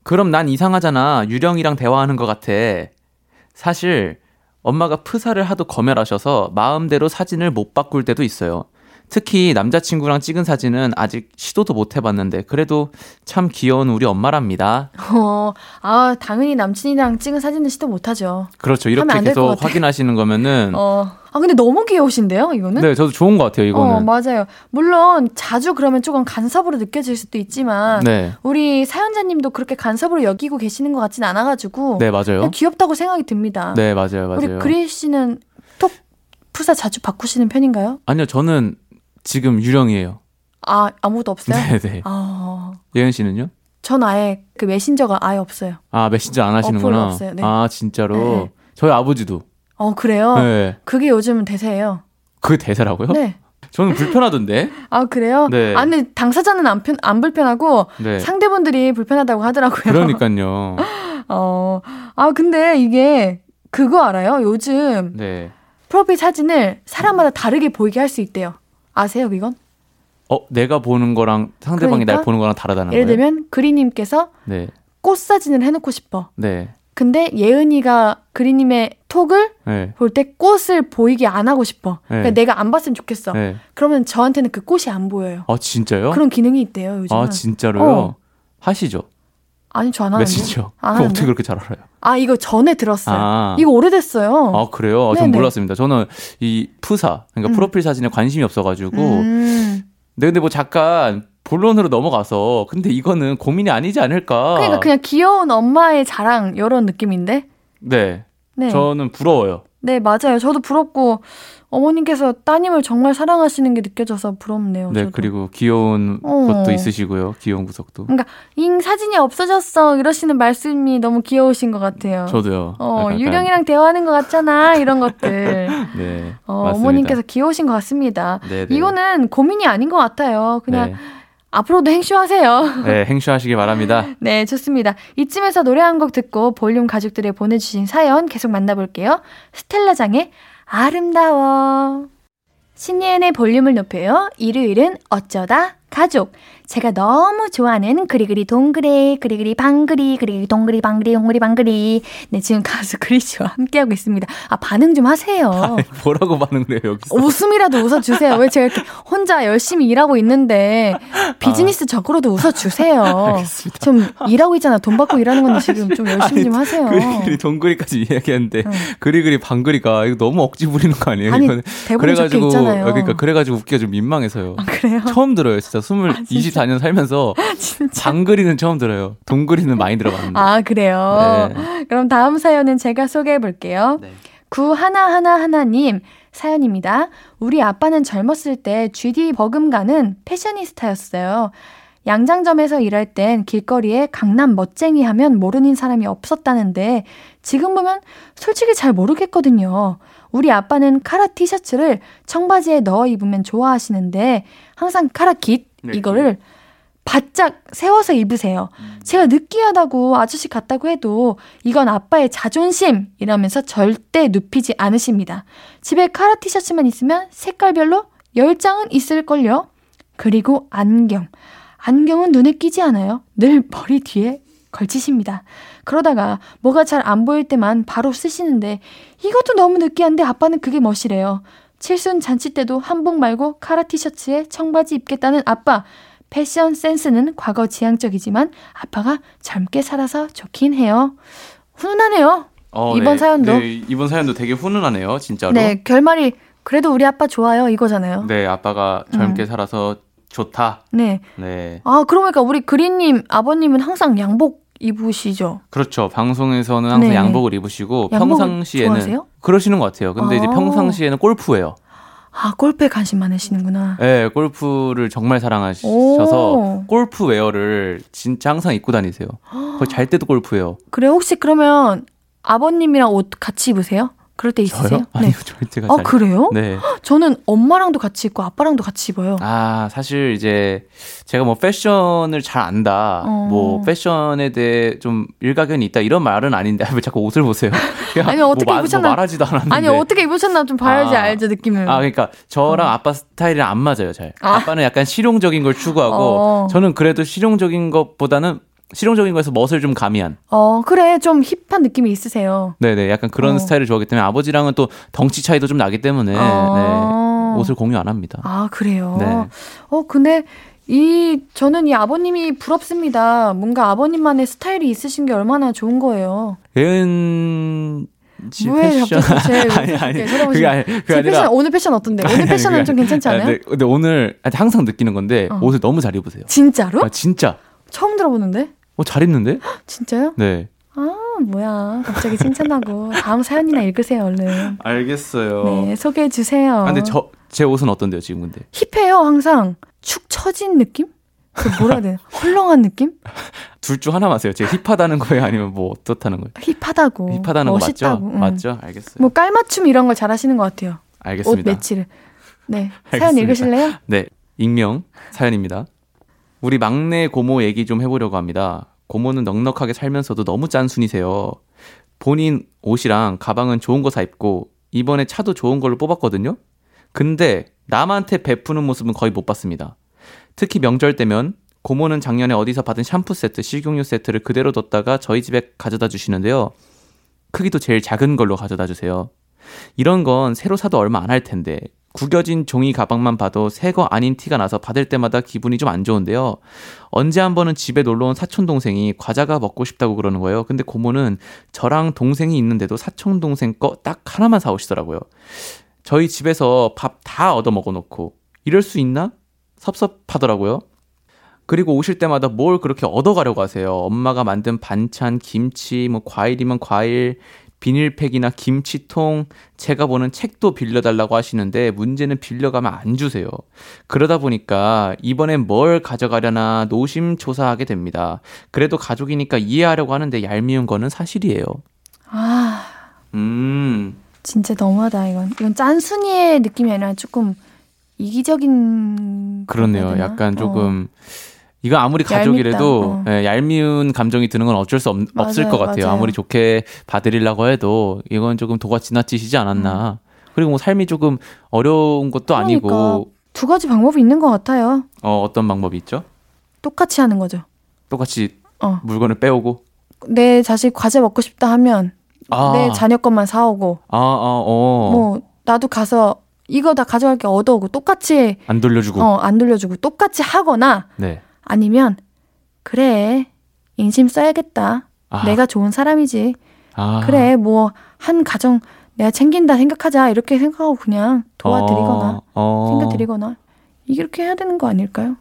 그럼 난 이상하잖아. 유령이랑 대화하는 것 같아. 사실 엄마가 프사를 하도 검열하셔서 마음대로 사진을 못 바꿀 때도 있어요. 특히 남자친구랑 찍은 사진은 아직 시도도 못 해봤는데 그래도 참 귀여운 우리 엄마랍니다. 어, 아, 당연히 남친이랑 찍은 사진은 시도 못하죠. 그렇죠. 이렇게 계속 확인하시는 거면은. (laughs) 어. 아, 근데 너무 귀여우신데요, 이거는? 네, 저도 좋은 것 같아요, 이거는. 어, 맞아요. 물론 자주 그러면 조금 간섭으로 느껴질 수도 있지만, 네. 우리 사연자님도 그렇게 간섭으로 여기고 계시는 것 같진 않아가지고, 네, 맞아요. 귀엽다고 생각이 듭니다. 네, 맞아요, 맞아요. 우리 그리 씨는 톡 푸사 자주 바꾸시는 편인가요? 아니요, 저는 지금 유령이에요. 아, 아무것도 없어요? 네네. 아... 예은 씨는요? 전 아예 그 메신저가 아예 없어요. 아, 메신저 안 하시는구나. 없어요. 네. 아, 진짜로? 네. 저희 아버지도. 어, 그래요? 네. 그게 요즘 대세예요. 그게 대세라고요? 네. 저는 불편하던데. 아, 그래요? 네. 아, 근데 당사자는 안, 편, 안 불편하고 네. 상대분들이 불편하다고 하더라고요. 그러니까요. (laughs) 어, 아, 근데 이게 그거 알아요? 요즘 네. 프로필 사진을 사람마다 다르게 보이게 할 수 있대요. 아세요, 이건? 어, 내가 보는 거랑 상대방이 그러니까, 날 보는 거랑 다르다는 예를 거예요? 예를 들면 그리님께서 네. 꽃 사진을 해놓고 싶어. 네. 근데 예은이가 그리님의 톡을 네. 볼때 꽃을 보이게 안 하고 싶어. 네. 그러니까 내가 안 봤으면 좋겠어. 네. 그러면 저한테는 그 꽃이 안 보여요. 아 진짜요? 그런 기능이 있대요 요즘. 아 진짜로요? 어. 하시죠? 아니 저 안 하는데. 메신저. 어떻게 그렇게 잘 알아요? 아 이거 전에 들었어요. 아. 이거 오래됐어요. 아 그래요? 아, 전 몰랐습니다. 저는 이 푸사 그러니까 음. 프로필 사진에 관심이 없어가지고. 음. 네 근데 뭐 잠깐 본론으로 넘어가서 근데 이거는 고민이 아니지 않을까. 그러니까 그냥 귀여운 엄마의 자랑 이런 느낌인데. 네. 네. 저는 부러워요. 네 맞아요. 저도 부럽고 어머님께서 따님을 정말 사랑하시는 게 느껴져서 부럽네요. 네, 저도. 그리고 귀여운 어. 것도 있으시고요. 귀여운 구석도. 그러니까 잉 사진이 없어졌어 이러시는 말씀이 너무 귀여우신 것 같아요. 저도요. 어, 약간... 유령이랑 대화하는 것 같잖아 이런 것들. (laughs) 네. 어, 어머님께서 귀여우신 것 같습니다. 네네. 네. 이거는 고민이 아닌 것 같아요. 그냥. 네. 앞으로도 행쇼하세요. (laughs) 네, 행쇼하시기 바랍니다. 네, 좋습니다. 이쯤에서 노래 한 곡 듣고 볼륨 가족들의 보내주신 사연 계속 만나볼게요. 스텔라장의 아름다워. 신예은의 볼륨을 높여요. 일요일은 어쩌다 가족. 제가 너무 좋아하는 그리그리 동그리 그리그리 방그리 그리그리 동그리 방그리 동그리 방그리 네 지금 가수 그리 씨와 함께하고 있습니다. 아 반응 좀 하세요. 아니, 뭐라고 반응을 해요 여기서? 웃음이라도 웃어주세요. 왜 제가 이렇게 혼자 열심히 일하고 있는데 비즈니스 적으로도 아. 웃어주세요. 알겠습니다. 좀 일하고 있잖아. 돈 받고 일하는 건데 지금 좀 열심히 아니, 좀 하세요. 그리그리 동그리까지 이야기하는데 응. 그리그리 방그리가 이거 너무 억지 부리는 거 아니에요? 아니 대본 적혀 있잖아요. 그러니까 그래가지고 웃기가 좀 민망해서요. 아, 그래요? 처음 들어요. 진짜 스물 아, 24년 살면서 (laughs) 장그리는 처음 들어요. 동그리는 많이 들어봤는데. 아 그래요. 네. 그럼 다음 사연은 제가 소개해 볼게요. 네. 구 하나 하나 하나님 사연입니다. 우리 아빠는 젊었을 때 GD 버금가는 패셔니스타였어요. 양장점에서 일할 땐 길거리에 강남 멋쟁이 하면 모르는 사람이 없었다는데 지금 보면 솔직히 잘 모르겠거든요. 우리 아빠는 카라 티셔츠를 청바지에 넣어 입으면 좋아하시는데 항상 카라 깃 네, 이거를 바짝 세워서 입으세요. 음. 제가 느끼하다고 아저씨 같다고 해도 이건 아빠의 자존심 이라면서 절대 눕히지 않으십니다. 집에 카라 티셔츠만 있으면 색깔별로 10장은 있을걸요? 그리고 안경. 안경은 눈에 끼지 않아요. 늘 머리 뒤에 걸치십니다. 그러다가 뭐가 잘 안 보일 때만 바로 쓰시는데 이것도 너무 느끼한데 아빠는 그게 멋이래요. 칠순 잔치 때도 한복 말고 카라 티셔츠에 청바지 입겠다는 아빠. 패션 센스는 과거 지향적이지만 아빠가 젊게 살아서 좋긴 해요. 훈훈하네요. 어, 이번 네. 사연도. 네, 이번 사연도 되게 훈훈하네요, 진짜로. 네, 결말이 그래도 우리 아빠 좋아요 이거잖아요. 네, 아빠가 젊게 음. 살아서 좋다. 네. 네. 아, 그러니까 우리 그린님 아버님은 항상 양복 입으시죠? 그렇죠. 방송에서는 항상 네. 양복을 입으시고 평상시에는 좋아하세요? 그러시는 것 같아요. 근데 아. 이제 평상시에는 골프예요. 아, 골프에 관심 많으시는구나. 네, 골프를 정말 사랑하셔서 골프 웨어를 진짜 항상 입고 다니세요. 거의 잘 때도 골프예요. 그래 혹시 그러면 아버님이랑 옷 같이 입으세요? 그럴 때 있으세요? 저요? 아니요, 저희 때가 아, 잘. 그래요? 네. (gasps) 저는 엄마랑도 같이 입고 아빠랑도 같이 입어요. 아, 사실 이제 제가 뭐 패션을 잘 안다, 어. 뭐 패션에 대해 좀 일가견이 있다 이런 말은 아닌데 왜 자꾸 옷을 보세요? (laughs) 아니, 어떻게 뭐, 마- 입으셨나- 뭐 말하지도 않았는데. 아니, 어떻게 입으셨나 좀 봐야지 아. 알죠, 느낌을. 아, 그러니까 저랑 아빠 스타일이랑 안 맞아요, 잘. 아. 아. 빠는 약간 실용적인 걸 추구하고 어. 저는 그래도 실용적인 것보다는 실용적인 거에서 멋을 좀 가미한. 어, 그래. 좀 힙한 느낌이 있으세요. 네네, 약간 그런 어. 스타일을 좋아하기 때문에 아버지랑은 또 덩치 차이도 좀 나기 때문에 어. 네, 옷을 공유 안 합니다. 아, 그래요? 네. 어, 근데 이, 저는 이 아버님이 부럽습니다. 뭔가 아버님만의 스타일이 있으신 게 얼마나 좋은 거예요. 예은 씨왜 갑자기 제 (laughs) 아니 아니 그게 아니 그게 제 아니라 패션, 오늘 패션 어떤데? 오늘 아니, 패션은 그게 좀 괜찮지 아니, 않아요? 근데, 근데 오늘 항상 느끼는 건데 어. 옷을 너무 잘 입으세요. 진짜로? 아, 진짜. 처음 들어보는데? 어, 잘 입는데? 진짜요? 네. 아, 뭐야. 갑자기 칭찬하고. 다음 사연이나 읽으세요, 얼른. 알겠어요. 네, 소개해 주세요. 아, 근데 저 제 옷은 어떤데요, 지금 근데? 힙해요, 항상. 축 처진 느낌? 그 뭐라 해야 되나? 헐렁한 느낌? (laughs) 둘 중 하나 맞아요. 제가 힙하다는 거예요, 아니면 뭐 어떻다는 거예요? 힙하다고. 힙하다는 거 맞죠? 멋있다고. 응. 맞죠? 알겠어요. 뭐 깔맞춤 이런 걸 잘하시는 것 같아요. 옷 알겠습니다. 매치를. 네. 사연 알겠습니다. 읽으실래요? 네, 익명 사연입니다. 우리 막내 고모 얘기 좀 해보려고 합니다. 고모는 넉넉하게 살면서도 너무 짠순이세요. 본인 옷이랑 가방은 좋은 거 사 입고 이번에 차도 좋은 걸로 뽑았거든요. 근데 남한테 베푸는 모습은 거의 못 봤습니다. 특히 명절 때면 고모는 작년에 어디서 받은 샴푸 세트, 식용유 세트를 그대로 뒀다가 저희 집에 가져다 주시는데요. 크기도 제일 작은 걸로 가져다 주세요. 이런 건 새로 사도 얼마 안 할 텐데 구겨진 종이 가방만 봐도 새 거 아닌 티가 나서 받을 때마다 기분이 좀 안 좋은데요. 언제 한 번은 집에 놀러 온 사촌 동생이 과자가 먹고 싶다고 그러는 거예요. 근데 고모는 저랑 동생이 있는데도 사촌 동생 거 딱 하나만 사 오시더라고요. 저희 집에서 밥 다 얻어 먹어 놓고 이럴 수 있나? 섭섭하더라고요. 그리고 오실 때마다 뭘 그렇게 얻어가려고 하세요. 엄마가 만든 반찬, 김치, 뭐 과일이면 과일, 비닐팩이나 김치통, 제가 보는 책도 빌려달라고 하시는데 문제는 빌려가면 안 주세요. 그러다 보니까 이번엔 뭘 가져가려나 노심초사하게 됩니다. 그래도 가족이니까 이해하려고 하는데 얄미운 거는 사실이에요. 아, 음, 진짜 너무하다, 이건. 이건 짠순이의 느낌이 아니라 조금 이기적인. 그렇네요. 약간 어. 조금 이거 아무리. 가족이라도 어. 예, 얄미운 감정이 드는 건 어쩔 수 없, 없을 것 같아요. 맞아요. 아무리 좋게 봐드리려고 해도 이건 조금 도가 지나치시지 않았나. 그리고 뭐 삶이 조금 어려운 것도 음. 그러니까. 아니고 두 가지 방법이 있는 것 같아요. 어, 어떤 방법이 있죠? 똑같이 하는 거죠. 똑같이 어. 물건을 빼오고 내 자식 과자 먹고 싶다 하면 아, 내 자녀 것만 사오고 아, 아, 어. 뭐 나도 가서 이거 다 가져갈 게 얻어오고 똑같이 안 돌려주고. 어안 돌려주고 똑같이 하거나 네. 아니면 그래 인심 써야겠다 아, 내가 좋은 사람이지 아, 그래 뭐 한 가정 내가 챙긴다 생각하자 이렇게 생각하고 그냥 도와드리거나 어, 어. 챙겨드리거나 이렇게 해야 되는 거 아닐까요?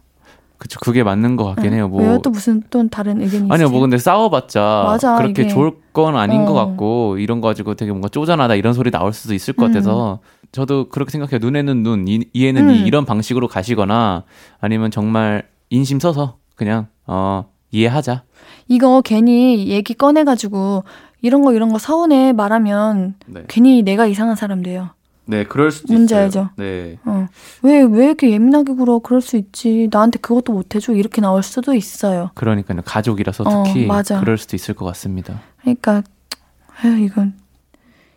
그쵸, 그게 맞는 것 같긴 네. 해요. 뭐 왜요? 또 무슨 또 다른 의견이? 아니요, 뭐 근데 싸워봤자 맞아, 그렇게 이게. 좋을 건 아닌 것 어. 같고 이런 거 가지고 되게 뭔가 쪼잔하다 이런 소리 나올 수도 있을 것 음. 같아서 저도 그렇게 생각해요. 눈에는 눈, 이, 이에는 이 음. 이런 방식으로 가시거나 아니면 정말 인심 써서 그냥 어 이해하자. 이거 괜히 얘기 꺼내가지고 이런 거 이런 거 서운해 말하면 네, 괜히 내가 이상한 사람 돼요. 네 그럴 수도 뭔지 있어요. 알죠? 네, 어. 왜, 왜 이렇게 예민하게 굴어? 그럴 수 있지. 나한테 그것도 못해줘. 이렇게 나올 수도 있어요. 그러니까요. 가족이라서 어, 특히 맞아. 그럴 수도 있을 것 같습니다. 그러니까, 아유, 이건.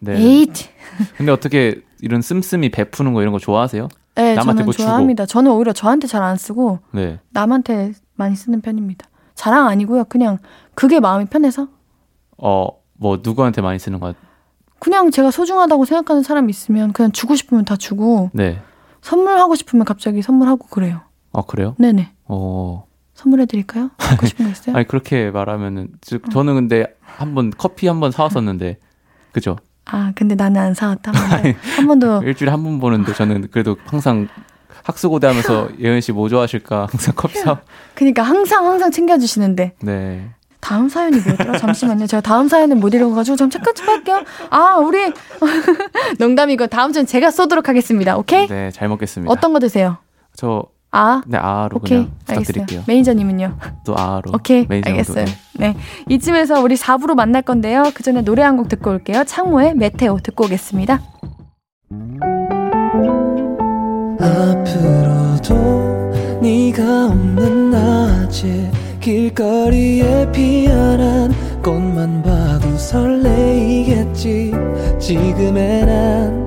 네. 에잇! 근데 어떻게 이런 씀씀이 베푸는 거 이런 거 좋아하세요? 네, 남한테 저는 뭐 주고. 좋아합니다. 저는 오히려 저한테 잘 안 쓰고 네. 남한테 많이 쓰는 편입니다. 자랑 아니고요. 그냥 그게 마음이 편해서 어, 뭐 누구한테 많이 쓰는 거? 그냥 제가 소중하다고 생각하는 사람이 있으면 그냥 주고 싶으면 다 주고 네. 선물하고 싶으면 갑자기 선물하고 그래요. 어, 그래요? 네 네. 어. 선물해 드릴까요? 갖고 싶은 거 있어요? (laughs) 아니 그렇게 말하면은 즉 저는 근데 한번 커피 한번 사 왔었는데 그죠? 아, 근데 나는 안 사왔다. 한 번도. 한 번도 일주일에 한 번 보는데 저는 그래도 항상 학수고대 하면서 예은 씨 뭐 좋아하실까 항상 커피 사. 그러니까 항상 항상 챙겨주시는데 네. 다음 사연이 뭐였더라? 잠시만요. 제가 다음 사연을 못 읽어가지고 좀 잠깐 좀 할게요. 아, 우리 (laughs) 농담이고 다음 주는 제가 쏘도록 하겠습니다. 오케이? 네, 잘 먹겠습니다. 어떤 거 드세요? 저 아. 네, 아로 오케이. 그냥 부탁드릴게요. 알겠어요. 매니저님은요? 또 아로. 오케이. 알겠어요. 네. 네. 이쯤에서 우리 4부로 만날 건데요. 그 전에 노래 한 곡 듣고 올게요. 창모의 메테오 듣고 오겠습니다. 앞으로도 네가 없는 낮에 길거리에 피어난 꽃만 봐도 설레이겠지 지금의 난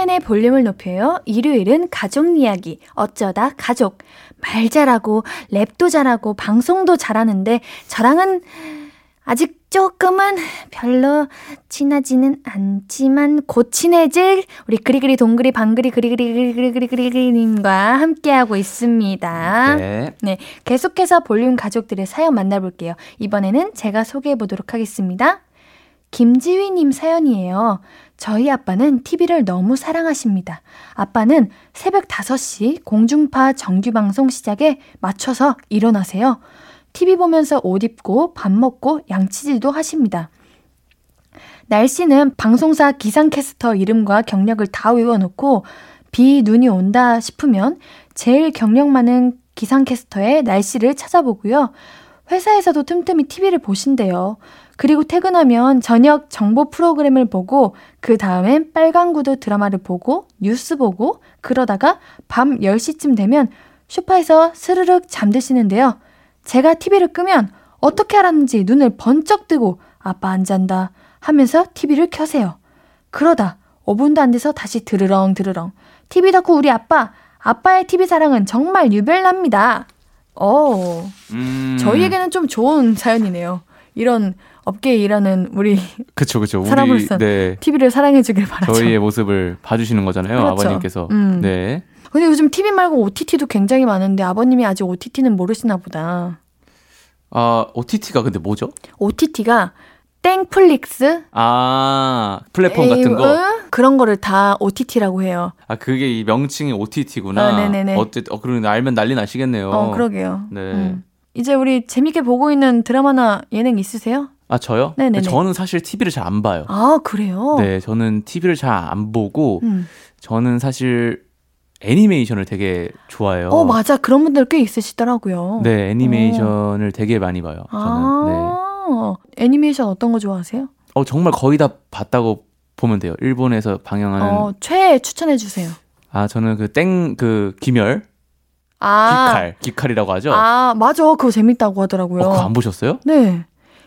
신예은의 볼륨을 높여요. 일요일은 가족 이야기. 어쩌다 가족. 말 잘하고, 랩도 잘하고, 방송도 잘하는데, 저랑은 아직 조금은 별로 친하지는 않지만 곧 친해질 우리 그리그리 동그리 방그리 그리그리 그리그리 함께하고 있습니다. 네. 네, 계속해서 볼륨 가족들의 사연 만나볼게요. 이번에는 제가 소개해 보도록 하겠습니다. 김지휘님 사연이에요. 저희 아빠는 TV를 너무 사랑하십니다. 아빠는 새벽 5시 공중파 정규방송 시작에 맞춰서 일어나세요. TV 보면서 옷 입고 밥 먹고 양치질도 하십니다. 날씨는 방송사 기상캐스터 이름과 경력을 다 외워놓고 비, 눈이 온다 싶으면 제일 경력 많은 기상캐스터의 날씨를 찾아보고요. 회사에서도 틈틈이 TV를 보신대요. 그리고 퇴근하면 저녁 정보 프로그램을 보고 그 다음엔 빨간 구두 드라마를 보고 뉴스 보고 그러다가 밤 10시쯤 되면 소파에서 스르륵 잠드시는데요. 제가 TV를 끄면 어떻게 알았는지 눈을 번쩍 뜨고 아빠 안 잔다 하면서 TV를 켜세요. 그러다 5분도 안 돼서 다시 드르렁 드르렁 TV 덕후 우리 아빠 아빠의 TV 사랑은 정말 유별납니다. 어, 음. 저희에게는 좀 좋은 사연이네요. 이런 업계에 일하는 우리 그쵸, 그쵸. 사람으로서 네. TV를 사랑해 주길 바라죠. 저희의 모습을 봐주시는 거잖아요. 그렇죠. 아버님께서. 음. 네. 근데 요즘 TV 말고 OTT도 굉장히 많은데 아버님이 아직 OTT는 모르시나 보다. 아, OTT가 근데 뭐죠? OTT가 땡플릭스 아, 플랫폼 같은 거. 응? 그런 거를 다 OTT라고 해요. 아, 그게 이 명칭이 OTT구나. 아, 네네네. 어쨌, 어, 그러면 알면 난리 나시겠네요. 어, 그러게요. 네. 음. 이제 우리 재밌게 보고 있는 드라마나 예능 있으세요? 아, 저요? 네네네. 저는 사실 TV를 잘 안 봐요. 아, 그래요? 네, 저는 TV를 잘 안 보고, 음. 저는 사실 애니메이션을 되게 좋아해요. 어, 맞아. 그런 분들 꽤 있으시더라고요. 네, 애니메이션을 되게 많이 봐요. 저는. 네. 아, 애니메이션 어떤 거 좋아하세요? 어, 정말 거의 다 봤다고 보면 돼요. 일본에서 방영하는. 어, 최애 추천해 주세요. 아, 저는 그 땡, 그, 기멸? 아, 기칼. 기칼이라고 하죠? 아, 맞아. 그거 재밌다고 하더라고요. 어, 그거 안 보셨어요? 네.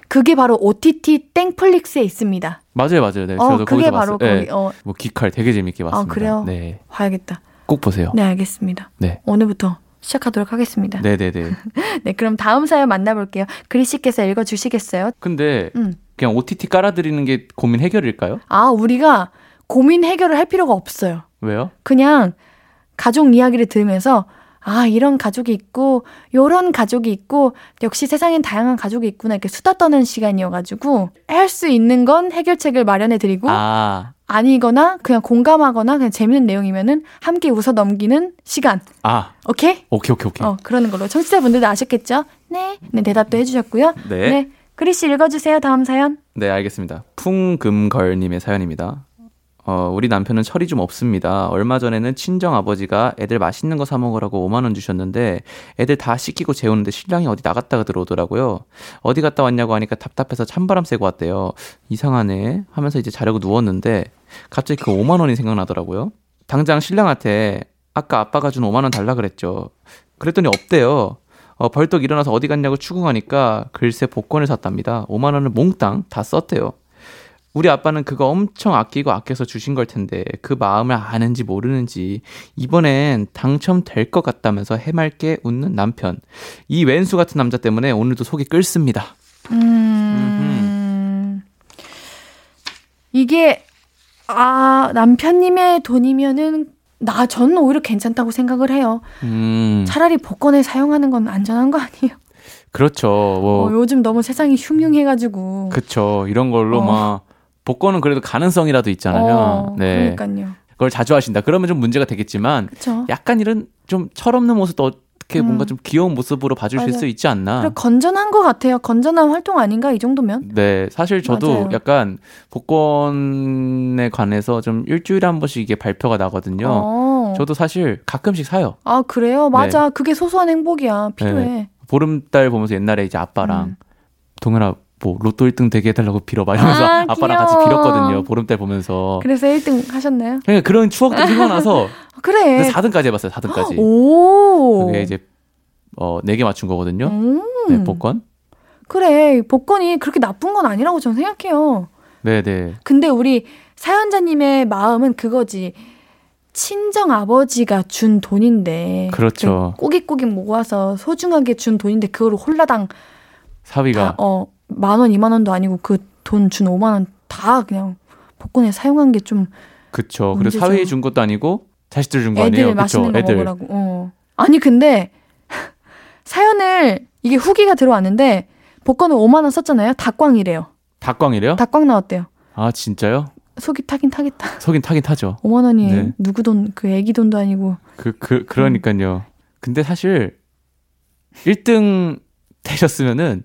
그게 바로 OTT 땡플릭스에 있습니다. 맞아요, 맞아요. 네, 어, 저도 그게 바로. 거기, 네, 어, 뭐 기칼 되게 재밌게 봤습니다. 그래요? 네, 봐야겠다. 꼭 보세요. 네, 알겠습니다. 네. 오늘부터 시작하도록 하겠습니다. 네. 네, 네, (laughs) 네. 그럼 다음 사연 만나볼게요. 그리 씨께서 읽어주시겠어요? 근데 음. 그냥 OTT 깔아드리는 게 고민 해결일까요? 아, 우리가 고민 해결을 할 필요가 없어요. 왜요? 그냥 가족 이야기를 들으면서 아, 이런 가족이 있고, 요런 가족이 있고, 역시 세상엔 다양한 가족이 있구나. 이렇게 수다 떠는 시간이어가지고, 할 수 있는 건 해결책을 마련해드리고, 아, 아니거나, 그냥 공감하거나, 그냥 재밌는 내용이면은 함께 웃어 넘기는 시간. 아, 오케이? 오케이, 오케이, 오케이. 어, 그러는 걸로. 청취자분들도 아셨겠죠? 네. 네, 대답도 해주셨고요. 네. 그리씨 읽어주세요. 다음 사연. 네, 알겠습니다. 풍금걸님의 사연입니다. 어, 우리 남편은 철이 좀 없습니다. 얼마 전에는 친정 아버지가 애들 맛있는 거 사 먹으라고 5만 원 주셨는데 애들 다 씻기고 재우는데 신랑이 어디 나갔다가 들어오더라고요. 어디 갔다 왔냐고 하니까 답답해서 찬바람 쐬고 왔대요. 이상하네 하면서 이제 자려고 누웠는데 갑자기 그 5만 원이 생각나더라고요. 당장 신랑한테 아까 아빠가 준 5만 원 달라 그랬죠. 그랬더니 없대요. 어, 벌떡 일어나서 어디 갔냐고 추궁하니까 글쎄 복권을 샀답니다. 5만 원을 몽땅 다 썼대요. 우리 아빠는 그거 엄청 아끼고 아껴서 주신 걸 텐데 그 마음을 아는지 모르는지 이번엔 당첨될 것 같다면서 해맑게 웃는 남편. 이 왼수 같은 남자 때문에 오늘도 속이 끓습니다. 음. 이게, 아, 남편님의 돈이면은, 나, 저는 오히려 괜찮다고 생각을 해요. 음. 차라리 복권을 사용하는 건 안전한 거 아니에요? 그렇죠. 뭐 어, 요즘 너무 세상이 흉흉해가지고. 그쵸. 이런 걸로 어. 막 복권은 그래도 가능성이라도 있잖아요. 어, 네. 그러니까요. 그걸 자주 하신다. 그러면 좀 문제가 되겠지만 그쵸. 약간 이런 좀 철없는 모습도 어떻게 음. 뭔가 좀 귀여운 모습으로 봐주실 맞아요. 수 있지 않나. 건전한 것 같아요. 건전한 활동 아닌가 이 정도면? 네, 사실 저도 맞아요. 약간 복권에 관해서 좀 일주일에 한 번씩 이게 발표가 나거든요. 어. 저도 사실 가끔씩 사요. 아 그래요? 맞아. 그게 소소한 행복이야. 필요해. 네. 보름달 보면서 옛날에 이제 아빠랑 음. 동현아 뭐 로또 1등 되게 해달라고 빌어봐 이러면서 아, 아, 빠랑 같이. 빌었거든요. 보름달 보면서. 그래서 1등 하셨나요? 그러니까 그런 추억도 생각나서 아, 그래. 4등까지 해봤어요. 4등까지. 오. 그게 이제 어 4개 맞춘 거거든요. 음. 네, 복권. 그래. 복권이 그렇게 나쁜 건 아니라고 저는 생각해요. 네, 네. 근데 우리 사연자님의 마음은 그거지. 친정 아버지가 준 돈인데. 그렇죠. 그 꼬깃꼬깃 모아서 소중하게 준 돈인데 그거를 홀라당 사위가 다, 어, 만 원, 이만 원도 아니고 그 돈준 5만 원 다 그냥 복권에 사용한 게 좀 그쵸. 그리고. 사위 준 것도 아니고 자식들 준 거 아니에요. 애들 그쵸. 맛있는 거 애들. 먹으라고. 어. 아니 근데 (laughs) 사연을 이게 후기가 들어왔는데 복권을 5만 원 썼잖아요. 닭광이래요. 닭광이래요? 닭광 나왔대요. 아 진짜요? 속이 타긴 타겠다. 속인 타긴 타죠. 5만 원이 네. 누구 돈, 그 애기 돈도 아니고. 그, 그, 그러니까요. 근데 사실 1등 되셨으면은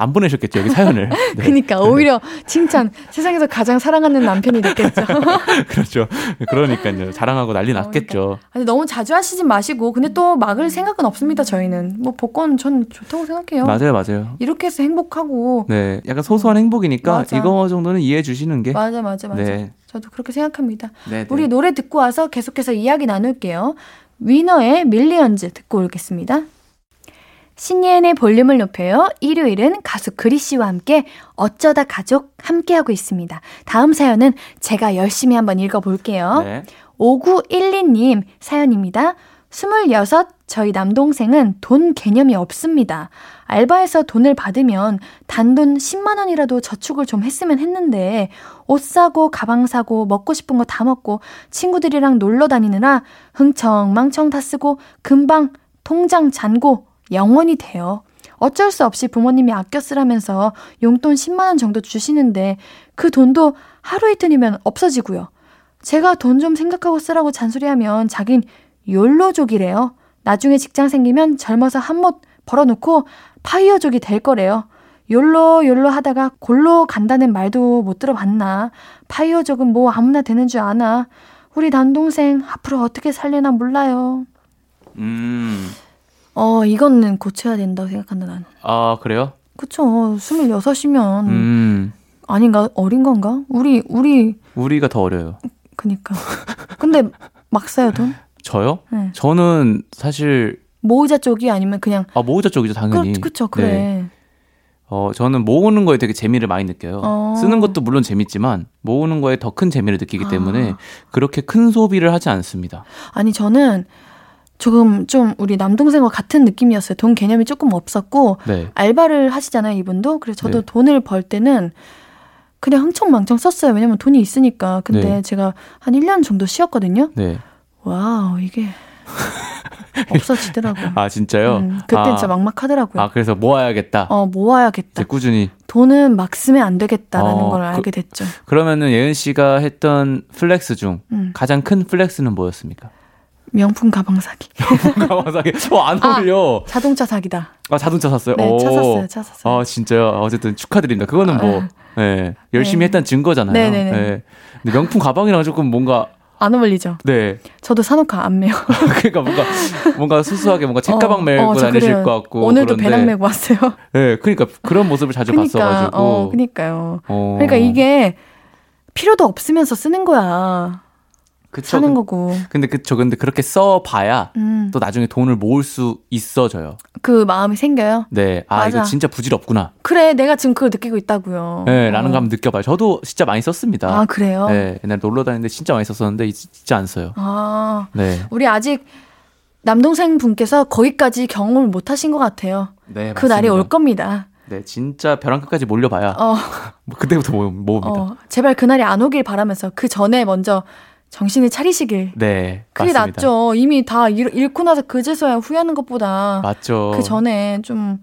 안 보내셨겠죠, 여기 사연을. (laughs) 네. 그니까 오히려 칭찬. 세상에서 가장 사랑하는 남편이 됐겠죠. (laughs) 그렇죠. 그러니까요. 자랑하고 난리 났겠죠. 아니 너무 자주 하시진 마시고 근데 또 막을 생각은 없습니다. 저희는 뭐 복권 전 좋다고 생각해요. 맞아요, 맞아요. 이렇게 해서 행복하고 네. 약간 소소한 행복이니까 맞아. 이거 정도는 이해해 주시는 게. 맞아 맞아 맞아. 네. 저도 그렇게 생각합니다. 네. 네. 우리 노래 듣고 와서 계속해서 이야기 나눌게요. 위너의 밀리언즈 듣고 오겠습니다. 신예은의 볼륨을 높여요. 일요일은 가수 그리 씨와 함께 어쩌다 가족 함께하고 있습니다. 다음 사연은 제가 열심히 한번 읽어볼게요. 네. 5912님 사연입니다. 26, 저희 남동생은 돈 개념이 없습니다. 알바에서 돈을 받으면 단돈 10만 원이라도 저축을 좀 했으면 했는데, 옷 사고, 가방 사고, 먹고 싶은 거 다 먹고, 친구들이랑 놀러 다니느라 흥청망청 다 쓰고, 금방 통장 잔고, 영원이 돼요. 어쩔 수 없이 부모님이 아껴 쓰라면서 용돈 10만원 정도 주시는데, 그 돈도 하루 이틀이면 없어지고요. 제가 돈 좀 생각하고 쓰라고 잔소리하면 자긴 욜로족이래요. 나중에 직장 생기면 젊어서 한몫 벌어놓고 파이어족이 될 거래요. 욜로 욜로 하다가 골로 간다는 말도 못 들어봤나. 파이어족은 뭐 아무나 되는 줄 아나. 우리 남동생 앞으로 어떻게 살려나 몰라요. 음. 어 이거는 고쳐야 된다고 생각한다 나는. 아, 그래요? 그쵸. 26이면 음. 아닌가 어린 건가? 우리 우리 우리가 더 어려요. 그니까. 근데 막 사요 돈? 저요? 네. 저는 사실 모으자 쪽이 아니면 그냥 아, 모으자 쪽이죠, 당연히. 그, 그쵸 그래. 네. 어, 저는 모으는 거에 되게 재미를 많이 느껴요. 어. 쓰는 것도 물론 재밌지만 모으는 거에 더 큰 재미를 느끼기 때문에 아. 그렇게 큰 소비를 하지 않습니다. 아니 저는 조금 좀 우리 남동생과 같은 느낌이었어요. 돈 개념이 조금 없었고 네. 알바를 하시잖아요, 이분도. 그래서 저도 네. 돈을 벌 때는 그냥 흥청망청 썼어요. 왜냐면 돈이 있으니까. 근데 네. 제가 한 1년 정도 쉬었거든요. 네. wow, 이게 (laughs) 없어지더라고. 아, 진짜요? 음, 그때 아, 진짜 막막하더라고요. 아, 그래서 모아야겠다. 어, 모아야겠다. 꾸준히. 돈은 막 쓰면 안 되겠다라는 어, 걸 그- 알게 됐죠. 그러면은 예은 씨가 했던 flex 중 음, 가장 큰 flex는 뭐였습니까? 명품 가방 사기. (laughs) 가만하게 어, 안 아. 어울려. 자동차 사기다. 아, 자동차 샀어요? 네, 오. 차 샀어요. 차 샀어요. 아, 진짜요? 어쨌든 축하드립니다. 그거는 뭐, 아. 예, 열심히 네. 했다는 증거잖아요. 네네네. 예. 근데 명품 가방이랑 조금 뭔가, 안 어울리죠. 네. 저도 사놓고 안 매요. (laughs) 그러니까 뭔가, 뭔가 수수하게 뭔가 책가방 어, 메고 어, 저 다니실 그래요. 것 같고. 오늘도 그런데, 배낭 메고 왔어요. (laughs) 예, 그러니까 그런 모습을 자주 그러니까, 봤어가지고. 어, 그러니까요. 어. 그러니까 이게 필요도 없으면서 쓰는 거야. 그쵸. 사는 거고. 근데 그쵸. 근데 그렇게 써봐야 음, 또 나중에 돈을 모을 수 있어져요. 그 마음이 생겨요. 네. 아, 맞아. 이거 진짜 부질없구나. 그래, 내가 지금 그걸 느끼고 있다고요. 네, 라는 어. 거 한번 느껴봐요. 저도 진짜 많이 썼습니다. 아, 그래요? 네, 옛날에 놀러 다니는데 진짜 많이 썼었는데 진짜 안 써요. 아, 네. 우리 아직 남동생 분께서 거기까지 경험을 못 하신 것 같아요. 네, 그 날이 올 겁니다. 네, 진짜 벼랑 끝까지 몰려봐야 어, (laughs) 뭐 그때부터 모, 모읍니다. 어, 제발 그날이 안 오길 바라면서 그 전에 먼저 정신을 차리시길. 네, 그게 맞습니다. 낫죠. 이미 다 잃, 잃고 나서 그제서야 후회하는 것보다 맞죠. 그 전에 좀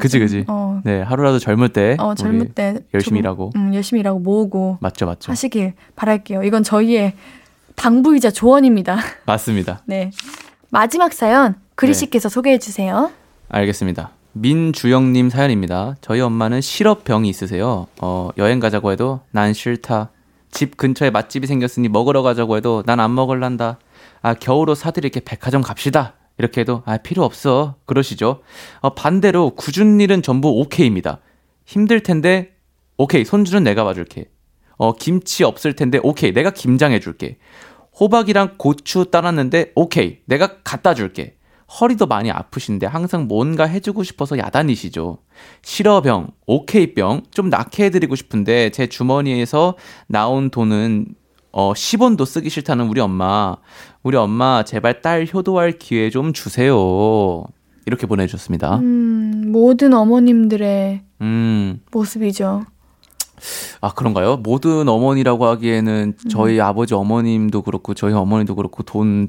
그지 그지. 어, 네 하루라도 젊을 때 어, 젊을 때 열심히 일하고 음, 열심히 일하고 모으고 맞죠 맞죠. 하시길 바랄게요. 이건 저희의 당부이자 조언입니다. (laughs) 맞습니다. 네. 마지막 사연 그리 네. 씨께서 소개해 주세요. 알겠습니다. 민주영님 사연입니다. 저희 엄마는 실업병이 있으세요. 어, 여행 가자고 해도 난 싫다. 집 근처에 맛집이 생겼으니 먹으러 가자고 해도 난 안 먹을란다. 아, 겨울옷 사드릴게 백화점 갑시다. 이렇게 해도 아, 필요 없어. 그러시죠. 어, 반대로 굳은 일은 전부 오케이입니다. 힘들 텐데 오케이. 손주는 내가 봐줄게. 어, 김치 없을 텐데 오케이. 내가 김장해 줄게. 호박이랑 고추 따놨는데 오케이. 내가 갖다 줄게. 허리도 많이 아프신데 항상 뭔가 해주고 싶어서 야단이시죠. 실어병, 오케이병 좀 낫게 해드리고 싶은데 제 주머니에서 나온 돈은 어 10원도 쓰기 싫다는 우리 엄마. 우리 엄마 제발 딸 효도할 기회 좀 주세요. 이렇게 보내주셨습니다. 음, 모든 어머님들의 음, 모습이죠. 아 그런가요? 모든 어머니라고 하기에는 저희 아버지 어머님도 그렇고 저희 어머니도 그렇고 돈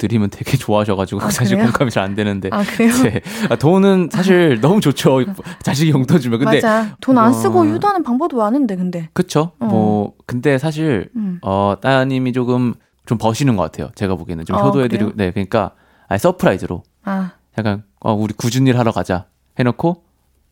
드리면 되게 좋아하셔가지고 아, (laughs) 사실 그래요? 공감이 잘 안 되는데. 아 그래요? 네. 아, 돈은 사실 너무 좋죠. (laughs) 자식이 용돈 주면. 근데 맞아. 돈안 쓰고 이거- 효도하는 방법도 많은데 근데. 그쵸? 어. 뭐 근데 사실 음. 어 따님이 조금 좀 버시는 것 같아요. 제가 보기에는 좀 어, 효도해드리고 네 그러니까 아예 서프라이즈로 아, 약간 어 우리 굳은 일 하러 가자 해놓고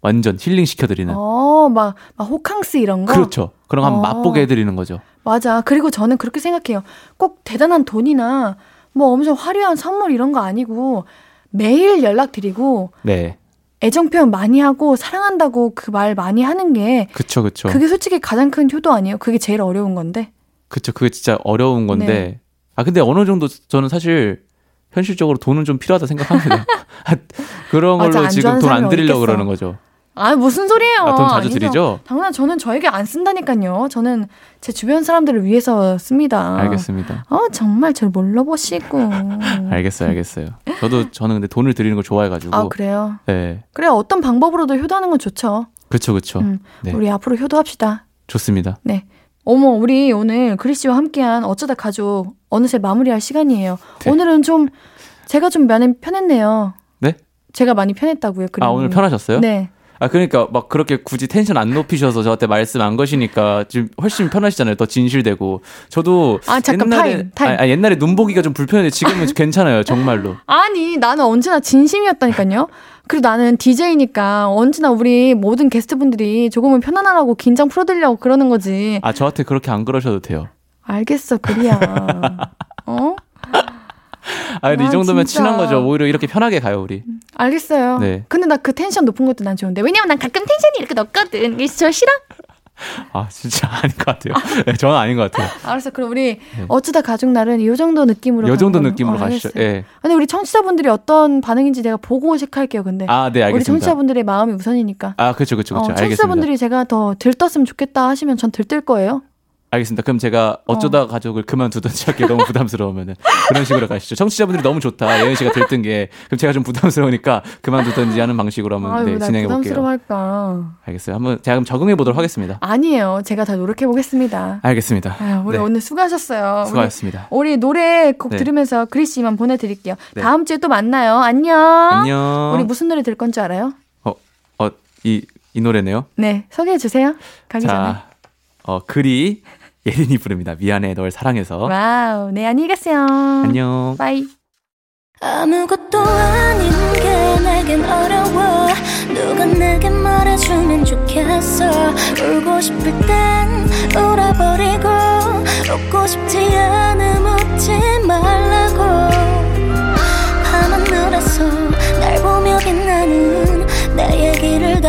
완전 힐링 시켜드리는. 어, 막, 막 호캉스 이런 거. 그렇죠. 그런 거 한번 어. 맛보게 해드리는 거죠. 맞아. 그리고 저는 그렇게 생각해요. 꼭 대단한 돈이나 뭐 엄청 화려한 선물 이런 거 아니고 매일 연락드리고 네. 애정 표현 많이 하고 사랑한다고 그 말 많이 하는 게 그쵸 그쵸. 그게 솔직히 가장 큰 효도 아니에요? 그게 제일 어려운 건데. 그쵸 그게 진짜 어려운 건데. 네. 아 근데 어느 정도 저는 사실 현실적으로 돈은 좀 필요하다 생각합니다. (laughs) 그런 걸로 안 지금 돈 안 드리려고. 그러는 거죠. 아, 무슨 소리예요? 아, 돈 자주. 드리죠? 당연히 저는 저에게 안 쓴다니까요. 저는 제 주변 사람들을 위해서 씁니다. 알겠습니다. 어, 정말 절 몰라보시고. (laughs) 알겠어요, 알겠어요. 저도 저는 근데 돈을 드리는 걸 좋아해가지고. 아, 그래요? 네, 그래, 어떤 방법으로도 효도하는 건 좋죠. 그렇죠, 그렇죠. 음, 네. 우리 앞으로 효도합시다. 좋습니다. 네. 어머, 우리 오늘 그리 씨와 함께한 어쩌다 가족 어느새 마무리할 시간이에요. 네. 오늘은 좀 제가 좀 많이 편했네요. 네? 제가 많이 편했다고요. 아 그림이. 오늘 편하셨어요? 네. 아 그러니까 막 그렇게 굳이 텐션 안 높이셔서 저한테 말씀 안 거시니까 지금 훨씬 편하시잖아요. 더 진실되고 저도 아, 잠깐, 옛날에 타임, 타임. 아, 아, 옛날에 눈 보기가 좀 불편했는데 지금은 (laughs) 괜찮아요. 정말로. 아니, 나는 언제나 진심이었다니까요. 그리고 나는 DJ니까 언제나 우리 모든 게스트분들이 조금은 편안하라고 긴장 풀어드리려고 그러는 거지. 아 저한테 그렇게 안 그러셔도 돼요. 알겠어, 그리야. (laughs) 어? 아 근데 이 아, 정도면 진짜. 친한 거죠. 오히려 이렇게 편하게 가요 우리. 알겠어요. 네. 근데 나 그 텐션 높은 것도 난 좋은데. 왜냐면 난 가끔 텐션이 이렇게 높거든. 저 싫어? 아 진짜 (laughs) 아닌 것 같아요. 네, 저는 아닌 것 같아요. (laughs) 알았어. 그럼 우리 어쩌다 가족 날은 이 정도 느낌으로. 이 정도. 느낌으로 어, 가시죠. 예. 근데 우리 청취자분들이 어떤 반응인지 내가 보고 식할게요. 근데 아네 우리 알겠습니다. 청취자분들의 마음이 우선이니까. 아 그렇죠 그렇죠 어, 그렇죠. 알겠습니다. 청취자분들이 제가 더 들떴으면 좋겠다 하시면 전 들뜰 거예요. 알겠습니다. 그럼 제가 어쩌다 가족을 그만두든지 할게 너무 부담스러우면은 그런 식으로 가시죠. 청취자분들이 너무 좋다. 예은 씨가 들뜬 게 그럼 제가 좀 부담스러우니까 그만두든지 하는 방식으로 한번 아유, 네, 나 진행해 볼게요. 부담스러워할까. 알겠어요. 한번 제가 그럼 적응해 보도록 하겠습니다. 아니에요. 제가 다 노력해 보겠습니다. 알겠습니다. 아유, 우리 네, 오늘 수고하셨어요. 우리- 수고하셨습니다. 우리 노래 곡 네. 들으면서 그리 씨만 보내드릴게요. 네. 다음 주에 또 만나요. 안녕. 안녕. 우리 무슨 노래 들 건 줄 알아요? 어, 이, 이 노래네요. 네, 소개해 주세요. 가기 전에. 자, 어, 그리 예린이 부릅니다. 미안해, 널 사랑해서. wow, 네 안녕히 가세요. 안녕. bye. 아무것도 아닌 게 내겐 어려워 누가 내게 말해주면 좋겠어 울고 싶을 땐 울어버리고 웃고 싶지 않음 웃지 말라고 밤하늘에서 날 보며 빛나는 내 얘기를 다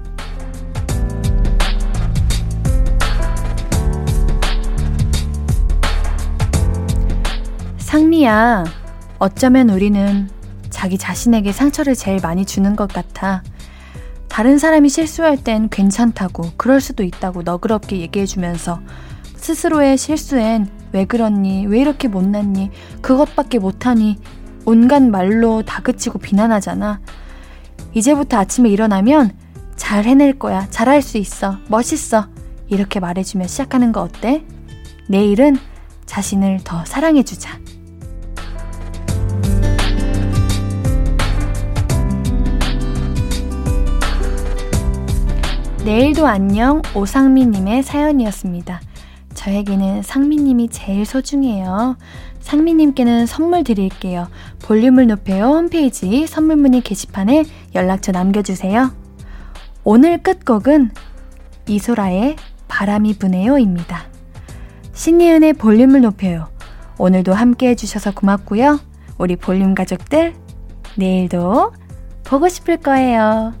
상미야, 어쩌면 우리는 자기 자신에게 상처를 제일 많이 주는 것 같아. 다른 사람이 실수할 땐 괜찮다고, 그럴 수도 있다고 너그럽게 얘기해주면서 스스로의 실수엔 왜 그렇니, 왜 이렇게 못났니, 그것밖에 못하니, 온갖 말로 다그치고 비난하잖아. 이제부터 아침에 일어나면 잘 해낼 거야, 잘할 수 있어, 멋있어. 이렇게 말해주며 시작하는 거 어때? 내일은 자신을 더 사랑해주자. 내일도 안녕 오상미님의 사연이었습니다. 저에게는 상미님이 제일 소중해요. 상미님께는 선물 드릴게요. 볼륨을 높여요 홈페이지 선물 문의 게시판에 연락처 남겨주세요. 오늘 끝곡은 이소라의 바람이 부네요입니다. 신예은의 볼륨을 높여요. 오늘도 함께 해주셔서 고맙고요. 우리 볼륨 가족들, 내일도 보고 싶을 거예요.